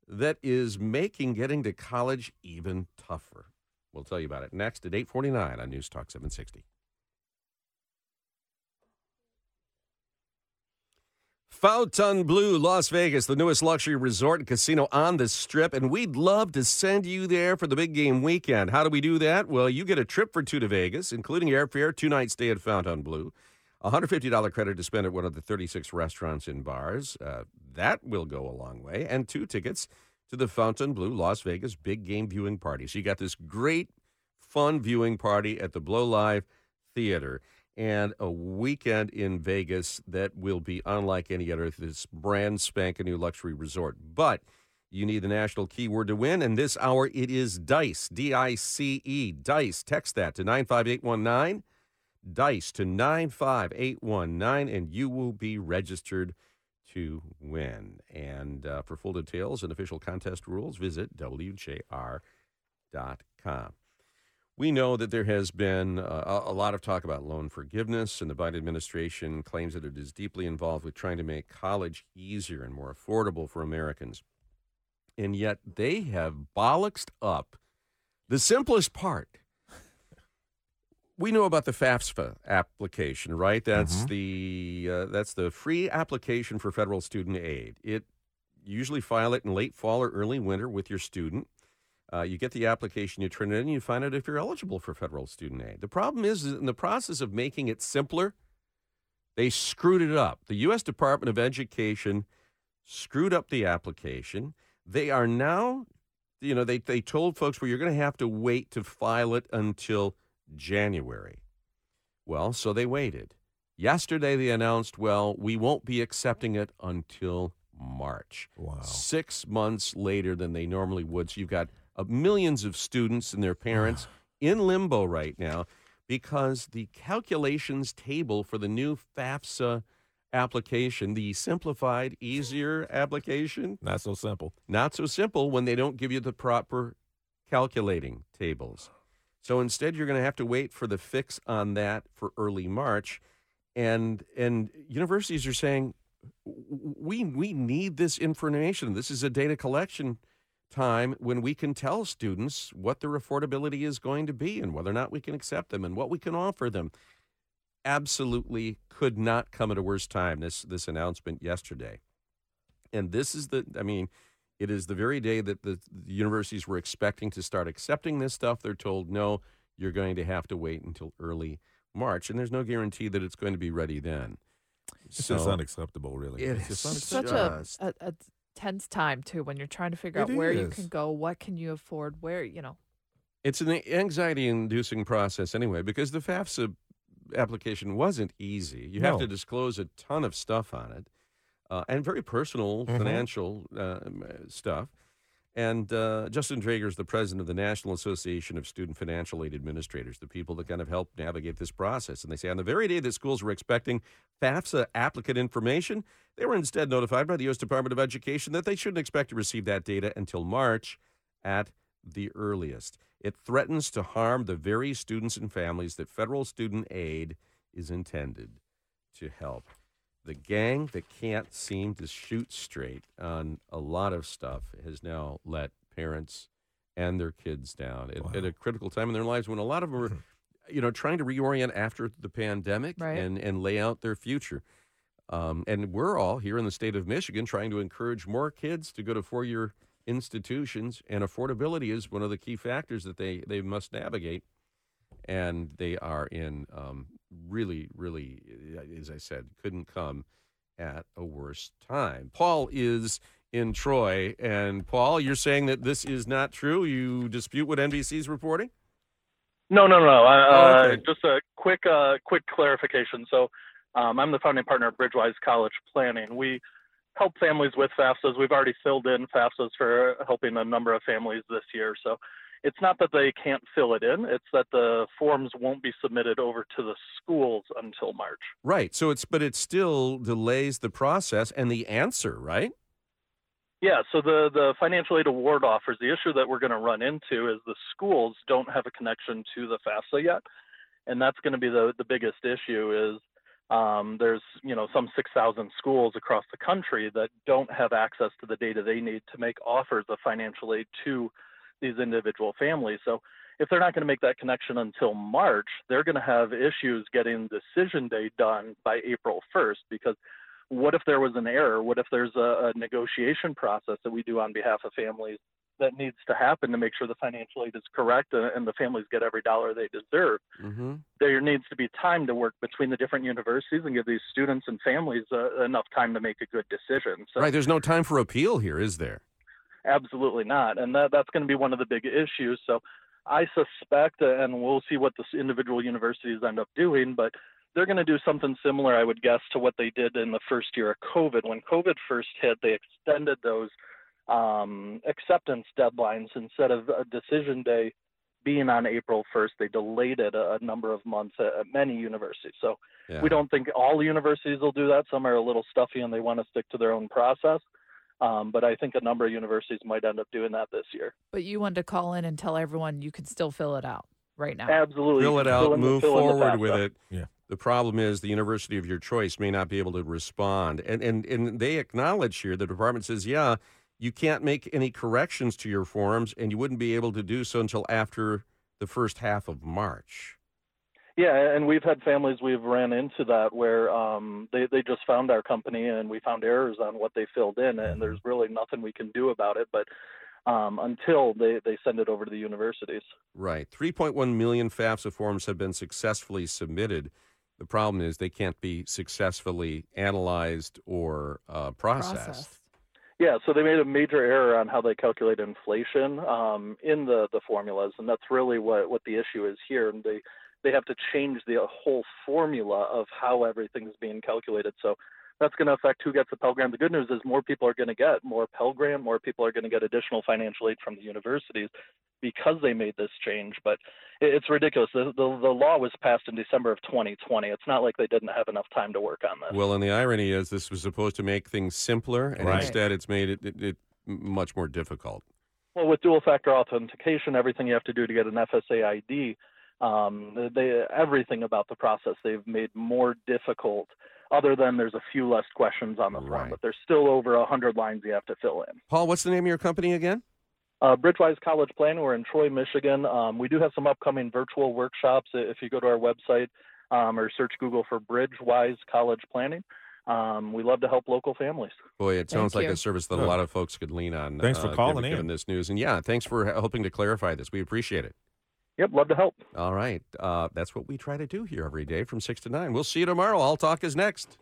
that is making getting to college even tougher. We'll tell you about it next at 849 on News Talk 760. Fontainebleau, Las Vegas, the newest luxury resort and casino on the strip, and we'd love to send you there for the big game weekend. How do we do that? Well, you get a trip for two to Vegas, including airfare, two night stay at Fontainebleau, a $150 credit to spend at one of the 36 restaurants and bars. Uh, that will go a long way, and two tickets to the Fontainebleau Las Vegas big game viewing party. So you got this great, fun viewing party at the BleauLive Theater and a weekend in Vegas that will be unlike any other. This brand spanking new luxury resort. But you need the national keyword to win, and this hour it is DICE, D I C E, DICE. Text that to 95819, DICE to 95819, and you will be registered to win. And uh, for full details and official contest rules, visit WJR.com. We know that there has been uh, a lot of talk about loan forgiveness, and the Biden administration claims that it is deeply involved with trying to make college easier and more affordable for Americans. And yet they have bollocksed up the simplest part. We know about the FAFSA application, right? That's the uh, that's the free application for federal student aid. It usually file it in late fall or early winter with your student. Uh, you get the application, you turn it in, you find out if you're eligible for federal student aid. The problem is, is in the process of making it simpler, they screwed it up. The U.S. Department of Education screwed up the application. They are now, you know, they, they told folks, well, you're going to have to wait to file it until January. Well, so they waited. Yesterday, they announced, well, we won't be accepting it until March. Wow. Six months later than they normally would. So you've got millions of students and their parents in limbo right now because the calculations table for the new FAFSA application, the simplified, easier application, Not so simple. not so simple when they don't give you the proper calculating tables. So instead, you're going to have to wait for the fix on that for early March, and and universities are saying we we need this information. This is a data collection time when we can tell students what their affordability is going to be and whether or not we can accept them and what we can offer them. Absolutely could not come at a worse time. This this announcement yesterday, and this is the I mean. It is the very day that the, the universities were expecting to start accepting this stuff. They're told, no, you're going to have to wait until early March. And there's no guarantee that it's going to be ready then. It's just unacceptable, really. It It's is just Such a, a, a tense time too when you're trying to figure It out where you can go, what can you afford, where you know. It's an anxiety inducing process anyway, because the FAFSA application wasn't easy. You have to disclose a ton of stuff on it. uh, and very personal Mhm. financial uh, stuff. And uh, Justin Draeger is the president of the National Association of Student Financial Aid Administrators, the people that kind of help navigate this process. And they say on the very day that schools were expecting FAFSA applicant information, they were instead notified by the U.S. Department of Education that they shouldn't expect to receive that data until March at the earliest. It threatens to harm the very students and families that federal student aid is intended to help. The gang that can't seem to shoot straight on a lot of stuff has now let parents and their kids down at, at a critical time in their lives when a lot of them are, you know, trying to reorient after the pandemic Right. and, and lay out their future. Um, and we're all here in the state of Michigan trying to encourage more kids to go to four year institutions, and affordability is one of the key factors that they, they must navigate. And they are in um, really, really, uh, as I said, couldn't come at a worse time. Paul is in Troy. And Paul, you're saying that this is not true? You dispute what NBC's reporting? No, no, no. Uh, Oh, okay. Just a quick, uh, quick clarification. So, um, I'm the founding partner of Bridgewise College Planning. We help families with FAFSAs. We've already filled in FAFSAs for helping a number of families this year. So, it's not that they can't fill it in; it's that the forms won't be submitted over to the schools until March. Right. So it's, but it still delays the process and the answer, right? Yeah, so the, the financial aid award offers, the issue that we're going to run into is the schools don't have a connection to the FAFSA yet. And that's going to be the, the biggest issue is um, there's, you know, some 6,000 schools across the country that don't have access to the data they need to make offers of financial aid to these individual families. So if they're not going to make that connection until March, they're going to have issues getting decision day done by April 1st because what if there was an error? What if there's a, a negotiation process that we do on behalf of families that needs to happen to make sure the financial aid is correct and, and the families get every dollar they deserve? Mm-hmm. There needs to be time to work between the different universities and give these students and families uh, enough time to make a good decision. So Right. There's no time for appeal here, is there? Absolutely not, and that that's going to be one of the big issues. So I suspect, uh, and we'll see what the individual universities end up doing, but they're going to do something similar, I would guess, to what they did in the first year of COVID. When COVID first hit, they extended those um, acceptance deadlines instead of a decision day being on April 1st. They delayed it a, a number of months at, at many universities. So Yeah. we don't think all universities will do that. Some are a little stuffy and they want to stick to their own process. Um, but I think a number of universities might end up doing that this year. But you wanted to call in and tell everyone you could still fill it out right now. Absolutely. Fill it out, in the- move the forward with it. Yeah. The problem is the university of your choice may not be able to respond. And and and they acknowledge here the department says, "Yeah, you can't make any corrections to your forms and you wouldn't be able to do so until after the first half of March." Yeah, and we've had families we've ran into that where um, they they just found our company and we found errors on what they filled in, and there's really nothing we can do about it. But um, until they they send it over to the universities. Right. 3.1 million FAFSA forms have been successfully submitted. The problem is they can't be successfully analyzed or uh, processed. Yeah, so they made a major error on how they calculate inflation um, in the, the formulas, and that's really what, what the issue is here. And they they have to change the whole formula of how everything's being calculated. So that's going to affect who gets the Pell Grant. The good news is more people are going to get more Pell Grant, more people are going to get additional financial aid from the universities because they made this change. But it's ridiculous. The, the the law was passed in December of 2020. It's not like they didn't have enough time to work on this. Well, and the irony is this was supposed to make things simpler, and Right. instead it's made it, it, it much more difficult. Well, with dual factor authentication, everything you have to do to get an FSA ID, um, they everything about the process they've made more difficult. Other than there's a few less questions on the form, but there's still over a hundred lines you have to fill in. Paul, what's the name of your company again? Uh, Bridgewise College Planning. We're in Troy, Michigan. Um, we do have some upcoming virtual workshops. If you go to our website um, or search Google for Bridgewise College Planning, um, we love to help local families. Boy, it sounds like you. a service that a lot of folks could lean on. Thanks for uh, calling given, in. given this news, and yeah, thanks for helping to clarify this. We appreciate it. Yep, love to help. All right, uh, that's what we try to do here every day from six to nine. We'll see you tomorrow. All talk is next.